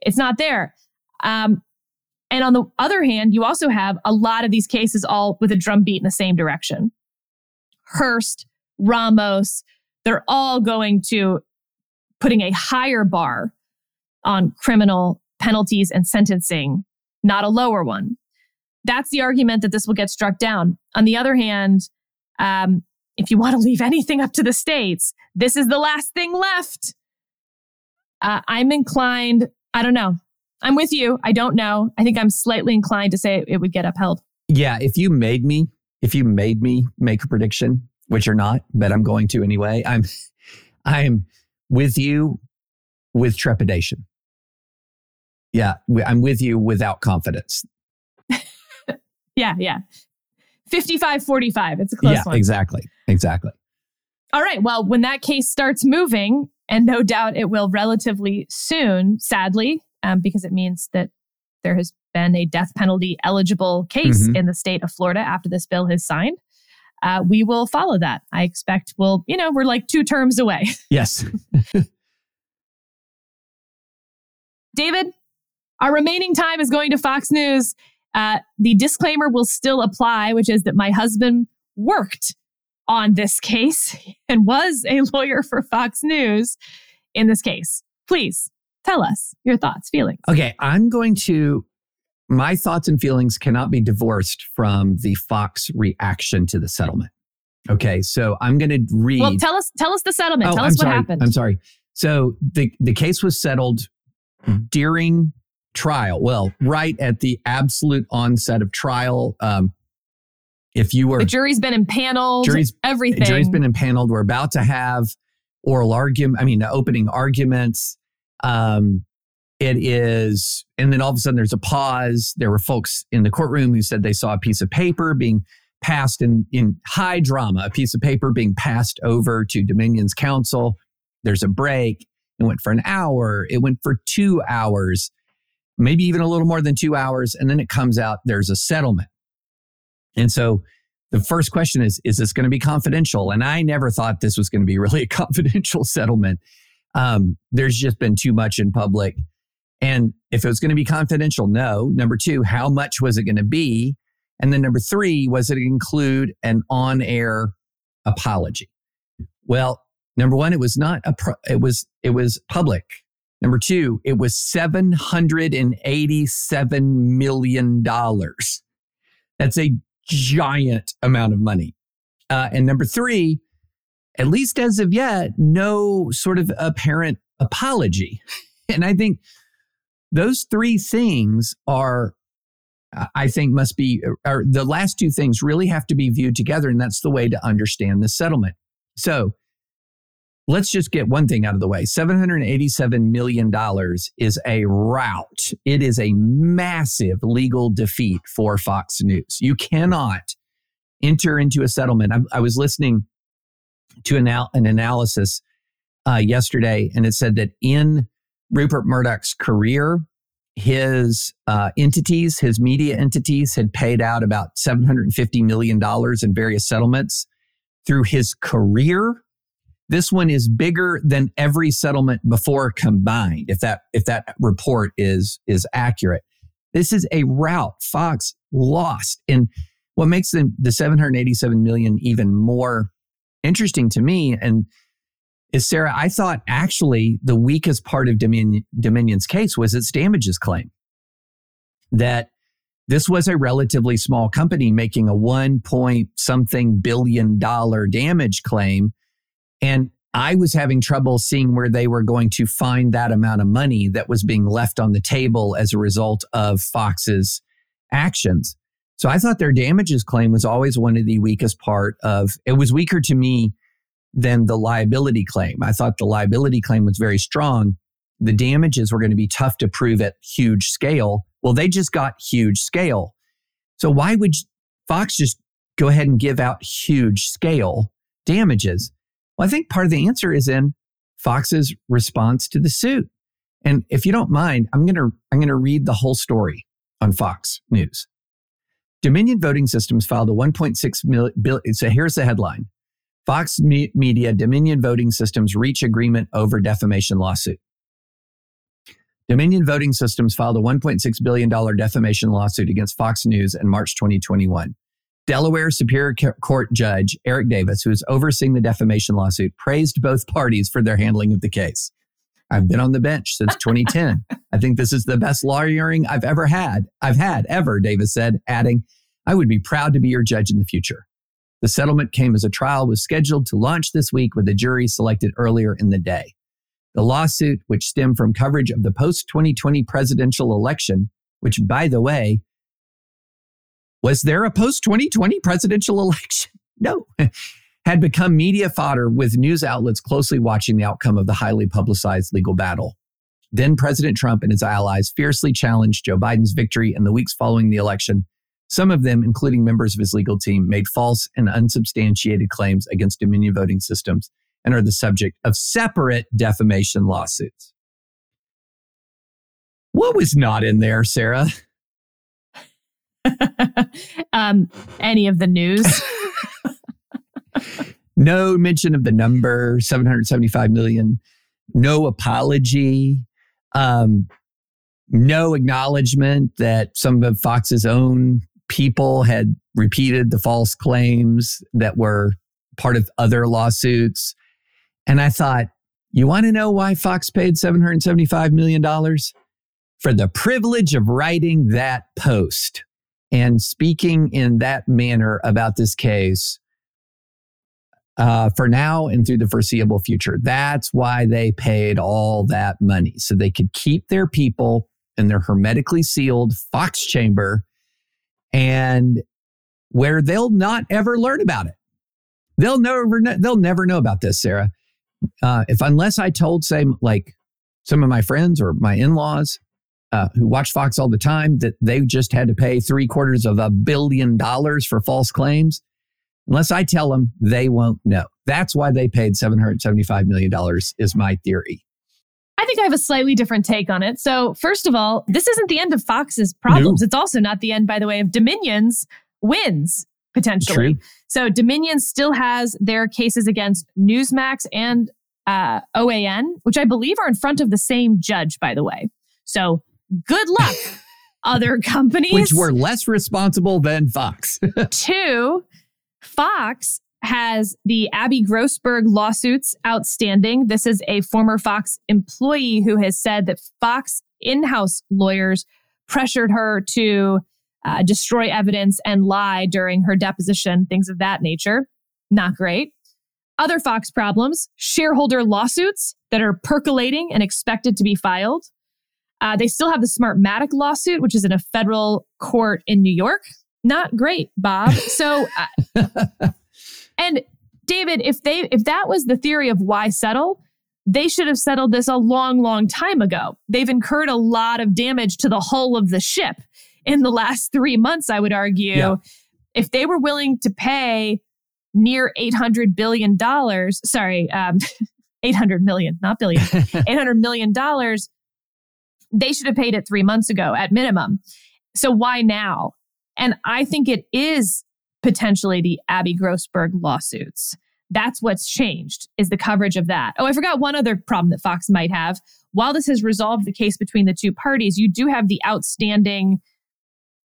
it's not there. Um, and on the other hand, you also have a lot of these cases all with a drumbeat in the same direction. Hurst, Ramos, they're all going to putting a higher bar on criminal penalties and sentencing not a lower one. That's the argument that this will get struck down. On the other hand, um, if you want to leave anything up to the states, this is the last thing left. Uh, I'm inclined, I don't know. I'm with you. I don't know. I think I'm slightly inclined to say it would get upheld. Yeah. If you made me, if you made me make a prediction, which you're not, but I'm going to anyway, I'm, I'm with you with trepidation yeah, I'm with you without confidence. yeah, yeah. 55 45. It's a close yeah, one. exactly. Exactly. All right. Well, when that case starts moving, and no doubt it will relatively soon, sadly, um, because it means that there has been a death penalty eligible case mm-hmm. in the state of Florida after this bill has signed. Uh, we will follow that. I expect we'll, you know, we're like two terms away. Yes. David, our remaining time is going to Fox News. Uh, the disclaimer will still apply, which is that my husband worked on this case and was a lawyer for Fox News in this case. Please tell us your thoughts, feelings. Okay, I'm going to. My thoughts and feelings cannot be divorced from the Fox reaction to the settlement. Okay, so I'm going to read. Well, tell us, tell us the settlement. Oh, tell I'm us sorry. what happened. I'm sorry. So the the case was settled during trial. Well, right at the absolute onset of trial. Um, if you were the jury's been impaneled, jury's, everything. Jury's been impaneled. We're about to have oral argument. I mean, opening arguments. Um, it is, and then all of a sudden there's a pause. There were folks in the courtroom who said they saw a piece of paper being passed in in high drama, a piece of paper being passed over to Dominion's counsel. There's a break. It went for an hour. It went for two hours maybe even a little more than two hours. And then it comes out there's a settlement. And so the first question is, is this going to be confidential? And I never thought this was going to be really a confidential settlement. Um, there's just been too much in public. And if it was going to be confidential, no. Number two, how much was it going to be? And then number three, was it include an on air apology? Well, number one, it was not a, pro- it was, it was public. Number two, it was $787 million. That's a giant amount of money. Uh, and number three, at least as of yet, no sort of apparent apology. And I think those three things are, I think, must be, or the last two things really have to be viewed together. And that's the way to understand the settlement. So let's just get one thing out of the way $787 million is a rout. It is a massive legal defeat for Fox News. You cannot enter into a settlement. I, I was listening to an, an analysis uh, yesterday, and it said that in Rupert Murdoch's career, his uh, entities, his media entities, had paid out about $750 million in various settlements through his career this one is bigger than every settlement before combined. If that if that report is is accurate, this is a rout. Fox lost, and what makes the the 787 million even more interesting to me and is Sarah. I thought actually the weakest part of Dominion, Dominion's case was its damages claim. That this was a relatively small company making a one point something billion dollar damage claim and I was having trouble seeing where they were going to find that amount of money that was being left on the table as a result of Fox's actions. So I thought their damages claim was always one of the weakest part of it was weaker to me than the liability claim. I thought the liability claim was very strong. The damages were going to be tough to prove at huge scale. Well, they just got huge scale. So why would Fox just go ahead and give out huge scale damages? Well, I think part of the answer is in Fox's response to the suit. And if you don't mind, I'm going to I'm going to read the whole story on Fox News. Dominion Voting Systems filed a 1.6 million. So here's the headline: Fox Media Dominion Voting Systems reach agreement over defamation lawsuit. Dominion Voting Systems filed a $1.6 billion defamation lawsuit against Fox News in March 2021. Delaware Superior Court Judge Eric Davis, who is overseeing the defamation lawsuit, praised both parties for their handling of the case. I've been on the bench since 2010. I think this is the best lawyering I've ever had. I've had ever, Davis said, adding, I would be proud to be your judge in the future. The settlement came as a trial was scheduled to launch this week with a jury selected earlier in the day. The lawsuit, which stemmed from coverage of the post 2020 presidential election, which, by the way, was there a post 2020 presidential election? No. Had become media fodder with news outlets closely watching the outcome of the highly publicized legal battle. Then President Trump and his allies fiercely challenged Joe Biden's victory in the weeks following the election. Some of them, including members of his legal team, made false and unsubstantiated claims against Dominion voting systems and are the subject of separate defamation lawsuits. What was not in there, Sarah? um, any of the news. no mention of the number 775 million. No apology. Um, no acknowledgement that some of Fox's own people had repeated the false claims that were part of other lawsuits. And I thought, you want to know why Fox paid $775 million? For the privilege of writing that post and speaking in that manner about this case uh, for now and through the foreseeable future. That's why they paid all that money so they could keep their people in their hermetically sealed Fox chamber and where they'll not ever learn about it. They'll never they'll never know about this, Sarah. Uh, if unless I told, say, like some of my friends or my in-laws, uh, who watch Fox all the time that they just had to pay three quarters of a billion dollars for false claims. Unless I tell them, they won't know. That's why they paid $775 million, is my theory. I think I have a slightly different take on it. So, first of all, this isn't the end of Fox's problems. No. It's also not the end, by the way, of Dominion's wins. potentially. True. So Dominion still has their cases against Newsmax and uh, OAN, which I believe are in front of the same judge, by the way. So good luck, other companies. Which were less responsible than Fox. Two, Fox has the Abby Grossberg lawsuits outstanding. This is a former Fox employee who has said that Fox in house lawyers pressured her to uh, destroy evidence and lie during her deposition, things of that nature. Not great. Other Fox problems shareholder lawsuits that are percolating and expected to be filed. Uh, they still have the Smartmatic lawsuit, which is in a federal court in New York. Not great, Bob. So, uh, and David, if they if that was the theory of why settle, they should have settled this a long, long time ago. They've incurred a lot of damage to the hull of the ship in the last three months. I would argue, Yeah. if they were willing to pay near eight hundred billion dollars, sorry, um, eight hundred million, not billion, eight hundred million dollars, they should have paid it three months ago at minimum. So why now? And I think it is potentially the Abby Grossberg lawsuits. That's what's changed is the coverage of that. Oh, I forgot one other problem that Fox might have. While this has resolved the case between the two parties, you do have the outstanding,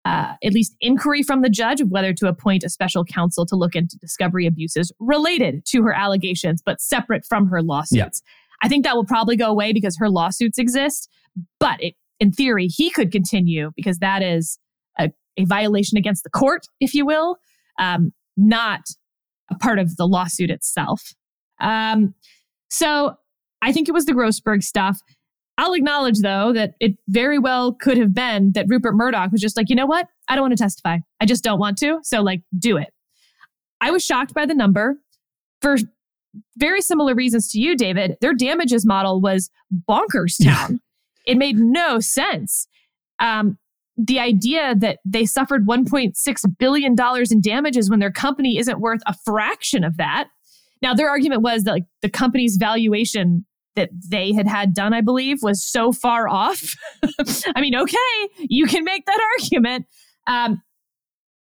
uh, at least inquiry from the judge of whether to appoint a special counsel to look into discovery abuses related to her allegations, but separate from her lawsuits. I think that will probably go away because her lawsuits exist. But it, in theory, he could continue because that is a, a violation against the court, if you will, um, not a part of the lawsuit itself. Um, so I think it was the Grossberg stuff. I'll acknowledge, though, that it very well could have been that Rupert Murdoch was just like, you know what? I don't want to testify. I just don't want to. So, like, do it. I was shocked by the number for very similar reasons to you, David. Their damages model was bonkers town. It made no sense. Um, the idea that they suffered $1.6 billion in damages when their company isn't worth a fraction of that. Now, their argument was that like the company's valuation that they had had done, I believe, was so far off. I mean, okay, you can make that argument. Um,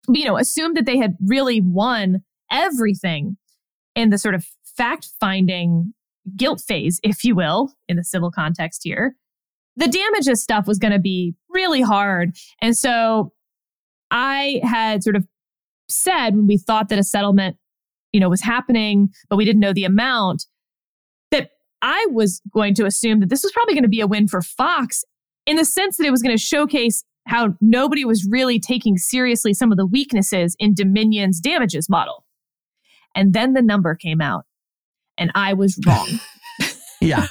but, you know, assume that they had really won everything in the sort of fact finding guilt phase, if you will, in the civil context here. The damages stuff was going to be really hard. And so I had sort of said when we thought that a settlement, you know, was happening, but we didn't know the amount, that I was going to assume that this was probably going to be a win for Fox in the sense that it was going to showcase how nobody was really taking seriously some of the weaknesses in Dominion's damages model. And then the number came out, and I was wrong. yeah.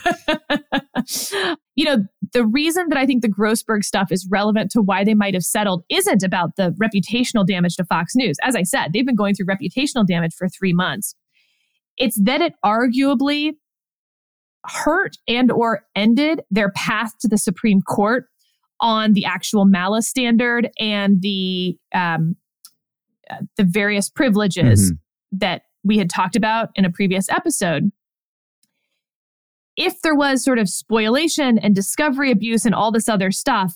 you know, the reason that I think the Grossberg stuff is relevant to why they might have settled isn't about the reputational damage to Fox News. As I said, they've been going through reputational damage for three months. It's that it arguably hurt and or ended their path to the Supreme Court on the actual malice standard and the um, uh, the various privileges that we had talked about in a previous episode if there was sort of spoliation and discovery abuse and all this other stuff,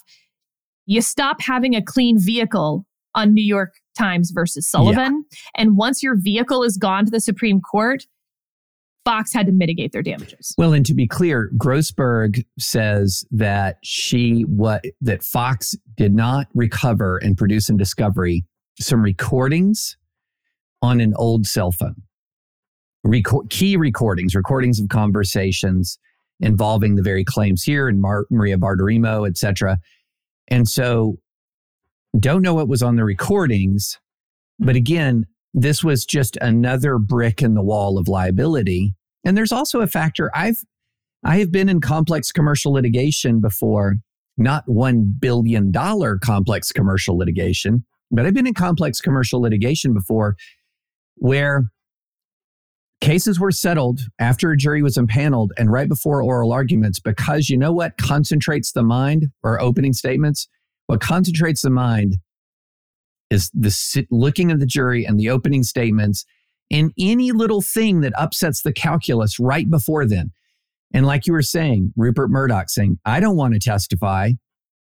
you stop having a clean vehicle on New York Times versus Sullivan. And once your vehicle is gone to the Supreme Court, Fox had to mitigate their damages. Well, and to be clear, Grossberg says that she what that Fox did not recover and produce in discovery some recordings on an old cell phone. Record, key recordings, recordings of conversations involving the very claims here and Mar- Maria et cetera. And so don't know what was on the recordings, but again, this was just another brick in the wall of liability. And there's also a factor I've I have been in complex commercial litigation before, not 1 billion dollar complex commercial litigation, but I've been in complex commercial litigation before where cases were settled after a jury was impaneled and right before oral arguments because you know what concentrates the mind or opening statements what concentrates the mind is the looking at the jury and the opening statements and any little thing that upsets the calculus right before then and like you were saying rupert murdoch saying i don't want to testify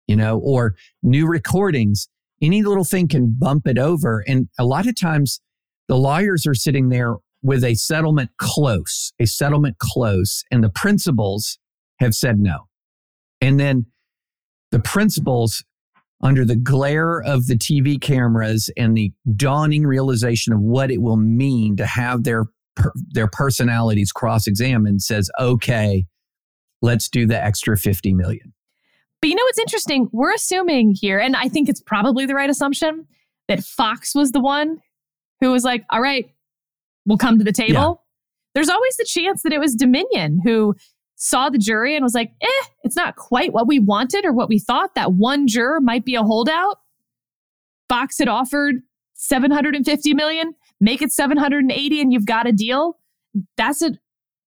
you know or new recordings any little thing can bump it over. And a lot of times the lawyers are sitting there with a settlement close, a settlement close, and the principals have said no. And then the principals, under the glare of the TV cameras and the dawning realization of what it will mean to have their their personalities cross-examined, says, "Okay, let's do the extra 50 million." But you know what's interesting? We're assuming here, and I think it's probably the right assumption, that Fox was the one who was like, all right, we'll come to the table. Yeah. There's always the chance that it was Dominion who saw the jury and was like, eh, it's not quite what we wanted or what we thought. That one juror might be a holdout. Fox had offered 750 million, make it 780 and you've got a deal. That's a,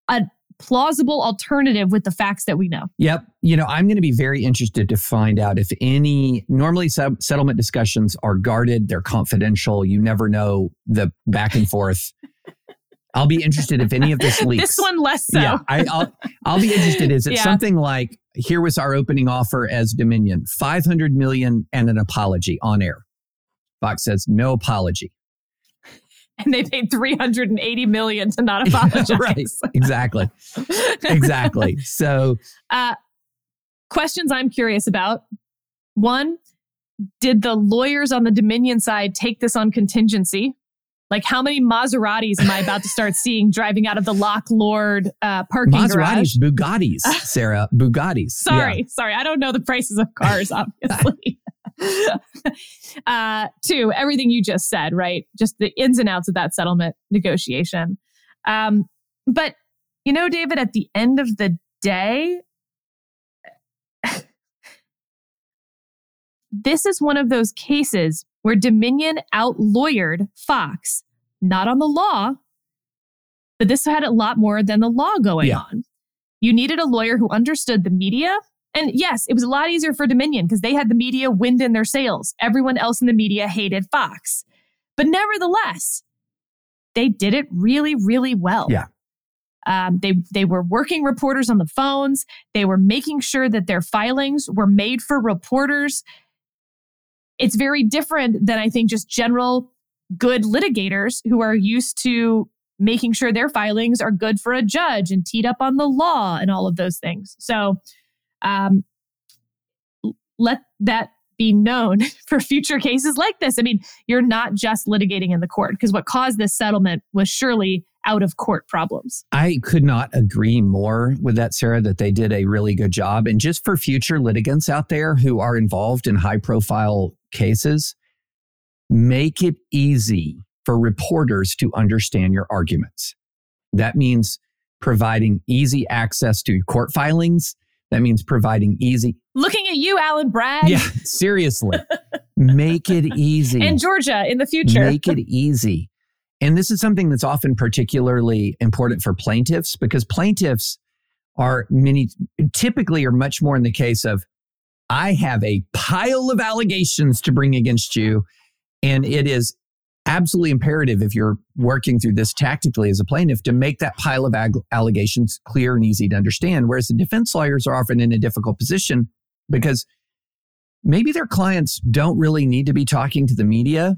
a plausible alternative with the facts that we know. Yep. You know, I'm going to be very interested to find out if any normally sub- settlement discussions are guarded, they're confidential. You never know the back and forth. I'll be interested if any of this leaks. this one less so. Yeah, I, will I'll be interested. Is it yeah. something like here was our opening offer as Dominion, 500 million and an apology on air. Fox says no apology and they paid 380 million to not apologize. right. Exactly. exactly. So, uh, questions I'm curious about. One, did the lawyers on the Dominion side take this on contingency? Like, how many Maseratis am I about to start seeing driving out of the Locke Lord uh, parking Maseratis, garage? Bugattis, Sarah, Bugattis. sorry, yeah. sorry, I don't know the prices of cars, obviously. uh, two, everything you just said, right? Just the ins and outs of that settlement negotiation. Um, but, you know, David, at the end of the day, this is one of those cases where Dominion out lawyered Fox, not on the law, but this had a lot more than the law going yeah. on. You needed a lawyer who understood the media and yes, it was a lot easier for Dominion because they had the media wind in their sails. Everyone else in the media hated Fox. But nevertheless, they did it really, really well. Yeah. Um, they they were working reporters on the phones. They were making sure that their filings were made for reporters. It's very different than I think just general good litigators who are used to making sure their filings are good for a judge and teed up on the law and all of those things. So um, let that be known for future cases like this. I mean, you're not just litigating in the court because what caused this settlement was surely out of court problems. I could not agree more with that, Sarah, that they did a really good job. And just for future litigants out there who are involved in high profile cases, make it easy for reporters to understand your arguments. That means providing easy access to court filings that means providing easy. Looking at you, Alvin Bragg. Yeah, seriously. Make it easy. And Georgia in the future. Make it easy. And this is something that's often particularly important for plaintiffs because plaintiffs are many typically are much more in the case of I have a pile of allegations to bring against you and it is absolutely imperative if you're working through this tactically as a plaintiff to make that pile of ag- allegations clear and easy to understand. Whereas the defense lawyers are often in a difficult position because maybe their clients don't really need to be talking to the media.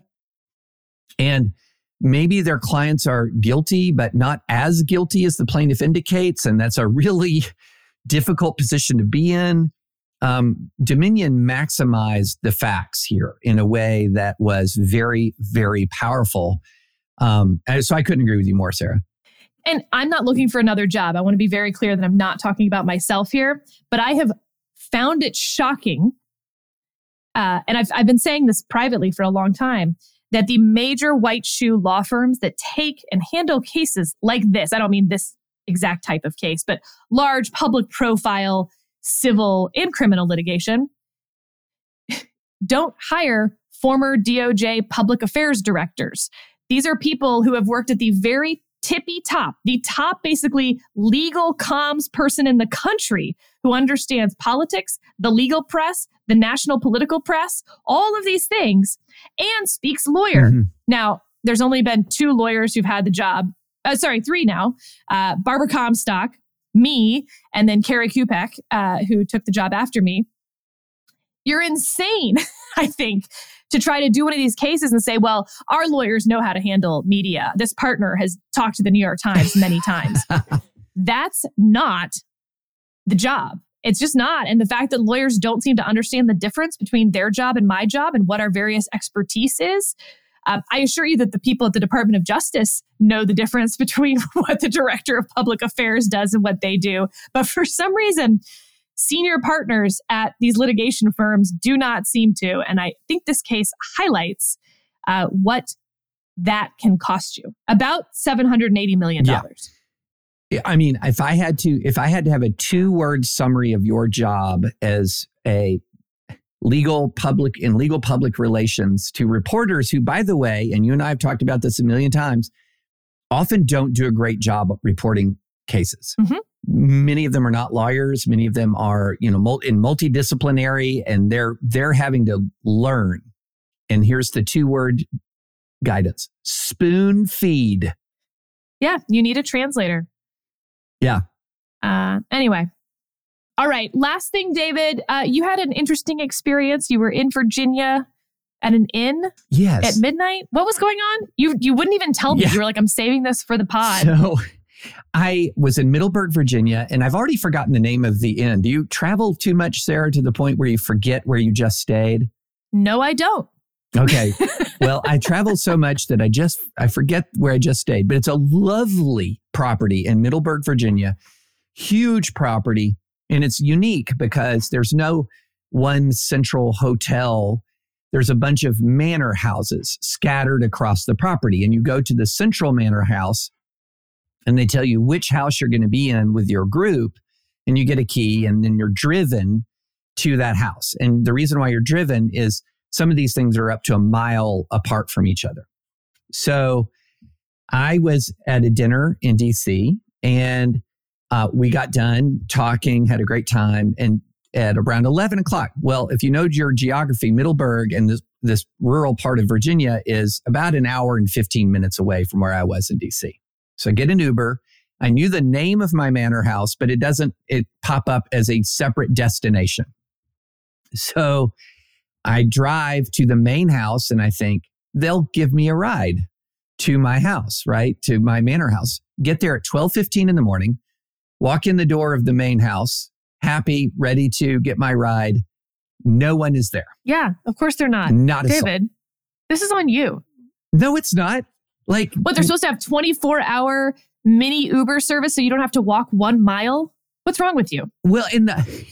And maybe their clients are guilty, but not as guilty as the plaintiff indicates. And that's a really difficult position to be in um, Dominion maximized the facts here in a way that was very, very powerful. Um, and so I couldn't agree with you more, Sarah. And I'm not looking for another job. I want to be very clear that I'm not talking about myself here, but I have found it shocking. Uh, and I've, I've been saying this privately for a long time that the major white shoe law firms that take and handle cases like this, I don't mean this exact type of case, but large public profile civil and criminal litigation, don't hire former DOJ public affairs directors. These are people who have worked at the very tippy top, the top basically legal comms person in the country who understands politics, the legal press, the national political press, all of these things, and speaks lawyer. Mm-hmm. Now, there's only been two lawyers who've had the job. Uh, sorry, three now. Uh, Barbara Comstock, me, and then Kerri Kupec, uh, who took the job after me. You're insane, I think, to try to do one of these cases and say, well, our lawyers know how to handle media. This partner has talked to the New York Times many times. That's not the job. It's just not. And the fact that lawyers don't seem to understand the difference between their job and my job and what our various expertise is. Uh, I assure you that the people at the Department of Justice know the difference between what the Director of Public Affairs does and what they do. But for some reason, senior partners at these litigation firms do not seem to. And I think this case highlights uh, what that can cost you about $780 million. Yeah. I mean, if I had to, if I had to have a two word summary of your job as a legal public in legal public relations to reporters who, by the way, and you and I have talked about this a million times, often don't do a great job reporting cases. Mhm. Many of them are not lawyers. Many of them are, you know, in multidisciplinary, and they're they're having to learn. And here's the two word guidance: spoon feed. Yeah, you need a translator. Yeah. Uh, anyway. All right. Last thing, David, uh, you had an interesting experience. You were in Virginia at an inn Yes. at midnight. What was going on? You you wouldn't even tell me. Yeah. You were like, I'm saving this for the pod. So I was in Middleburg, Virginia, and I've already forgotten the name of the inn. Do you travel too much, Sarah, to the point where you forget where you just stayed? no, I don't. Okay. well, I travel so much that I just I forget where I just stayed, but it's a lovely property in Middleburg, Virginia. Huge property, and it's unique because there's no one central hotel. There's a bunch of manor houses scattered across the property, and you go to the central manor house, and they tell you which house you're going to be in with your group, and you get a key, and then you're driven to that house. And the reason why you're driven is some of these things are up to a mile apart from each other. So I was at a dinner in DC and uh, we got done talking, had a great time. And at around 11 o'clock, well, if you know your geography, Middleburg and this, this rural part of Virginia is about an hour and 15 minutes away from where I was in DC. So I get an Uber. I knew the name of my manor house, but it doesn't it pop up as a separate destination. So I drive to the main house and I think they'll give me a ride to my house, right? To my manor house. Get there at 12:15 in the morning, walk in the door of the main house, happy, ready to get my ride. No one is there. Yeah, of course they're not. Not. David, this is on you. No, it's not. Like What, they're supposed to have 24 hour mini Uber service so you don't have to walk one mile? What's wrong with you? well in the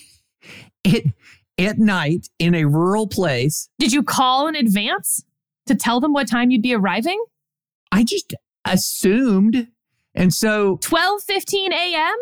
it at night in a rural place, Did you call in advance to tell them what time you'd be arriving? I just assumed. And so 12 15 a.m.?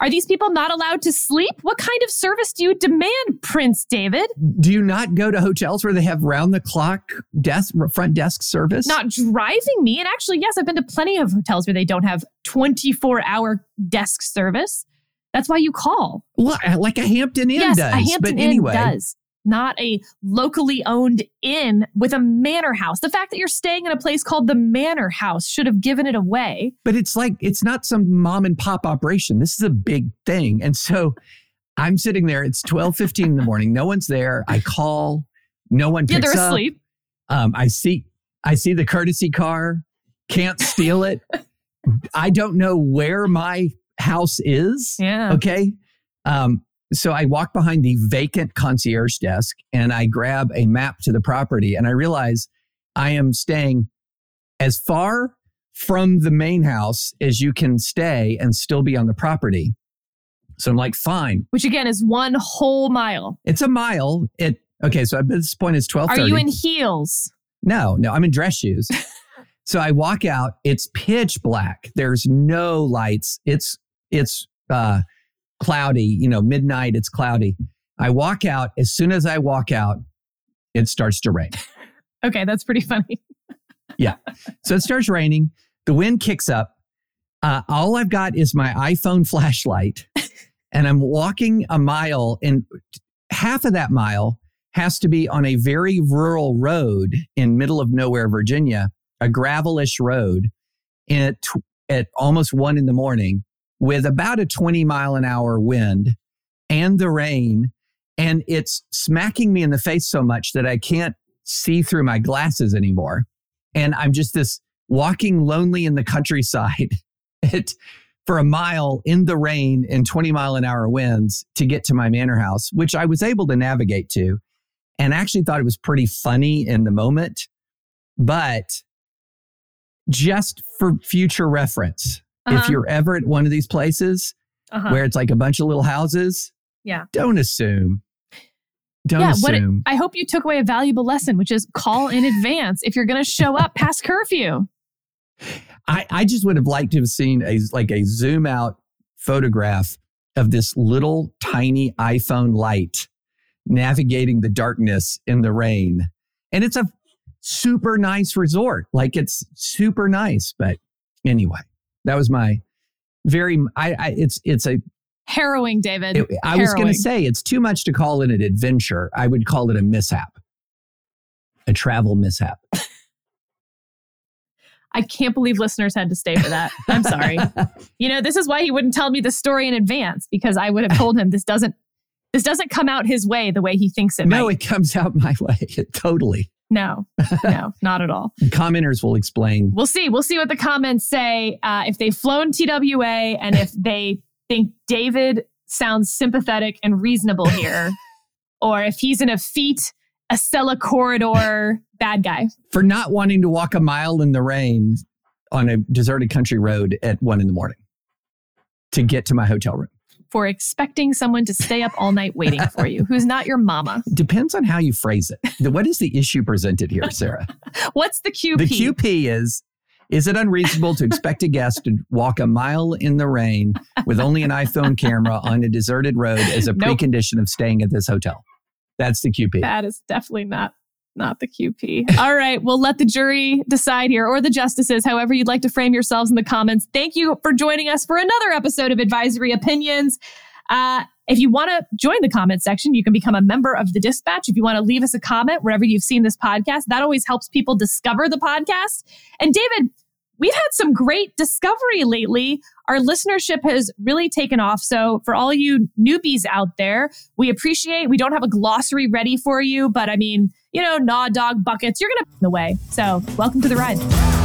Are these people not allowed to sleep? What kind of service do you demand, Prince David? do you not go to hotels where they have round the clock desk front desk service? Not driving me. And actually, yes, I've been to plenty of hotels where they don't have 24 hour desk service. That's why you call. Well, like a Hampton Inn yes, does. a Hampton but Inn anyway, does. Not a locally owned inn with a manor house. The fact that you're staying in a place called the Manor House should have given it away. but it's like it's not some mom and pop operation. This is a big thing. And so I'm sitting there. It's 12:15 in the morning. No one's there. I call. No one Yeah, picks they're up. asleep. Um, I see. I see the courtesy car. Can't steal it. I don't know where my house is. Yeah. Okay. Um, so I walk behind the vacant concierge desk and I grab a map to the property and I realize I am staying as far from the main house as you can stay and still be on the property. So I'm like, fine. Which again is one whole mile. It's a mile. It okay. So at this point, it's twelve Are you in heels? No, no, I'm in dress shoes. so I walk out. It's pitch black. There's no lights. It's it's uh, cloudy. You know, midnight. It's cloudy. I walk out. As soon as I walk out, it starts to rain. Okay, that's pretty funny. Yeah. So it starts raining. The wind kicks up. Uh, all I've got is my iPhone flashlight, and I'm walking a mile, and half of that mile has to be on a very rural road in middle of nowhere, Virginia, a gravelish road, at at almost one in the morning, with about a 20 mile an hour wind, and the rain, and it's smacking me in the face so much that I can't see through my glasses anymore. And I'm just this walking lonely in the countryside at, for a mile in the rain and 20 mile an hour winds to get to my manor house, which I was able to navigate to and actually thought it was pretty funny in the moment. But just for future reference, Uh-huh. if you're ever at one of these places Uh-huh. where it's like a bunch of little houses, Yeah. don't assume. Don't Yeah, what it- assume. I hope you took away a valuable lesson, which is call in advance if you're going to show up past curfew. I, I just would have liked to have seen a like a zoom out photograph of this little tiny iPhone light navigating the darkness in the rain. And it's a super nice resort. Like it's super nice. But anyway, that was my very I, I it's it's a Harrowing, David. it- I was going to say it's too much to call it an adventure. I would call it a mishap. A travel mishap. I can't believe listeners had to stay for that. I'm sorry. you know, this is why he wouldn't tell me the story in advance because I would have told him this doesn't this doesn't come out his way the way he thinks it no, might. it comes out my way. totally. No, no, not at all. Commenters will explain. We'll see. We'll see what the comments say. Uh, if they've flown TWA and if they think David sounds sympathetic and reasonable here, or if he's an effete Acela corridor bad guy. for not wanting to walk a mile in the rain on a deserted country road at one in the morning to get to my hotel room. For expecting someone to stay up all night waiting for you, who's not your mama. Depends on how you phrase it. What is the issue presented here, Sarah? What's the QP? The QP is Is it unreasonable to expect a guest to walk a mile in the rain with only an iPhone camera on a deserted road as a Nope. precondition of staying at this hotel? That's the QP. That is definitely not not the QP. All right, we'll let the jury decide here or the justices, however you'd like to frame yourselves in the comments. Thank you for joining us for another episode of Advisory Opinions. Uh, if you want to join the comment section, you can become a member of the dispatch. If you want to leave us a comment wherever you've seen this podcast, that always helps people discover the podcast. And David, we've had some great discovery lately. Our listenership has really taken off. So, for all you newbies out there, we appreciate we don't have a glossary ready for you, but I mean, you know, Gnaw Dog buckets, you're going to in the way. So, welcome to the ride.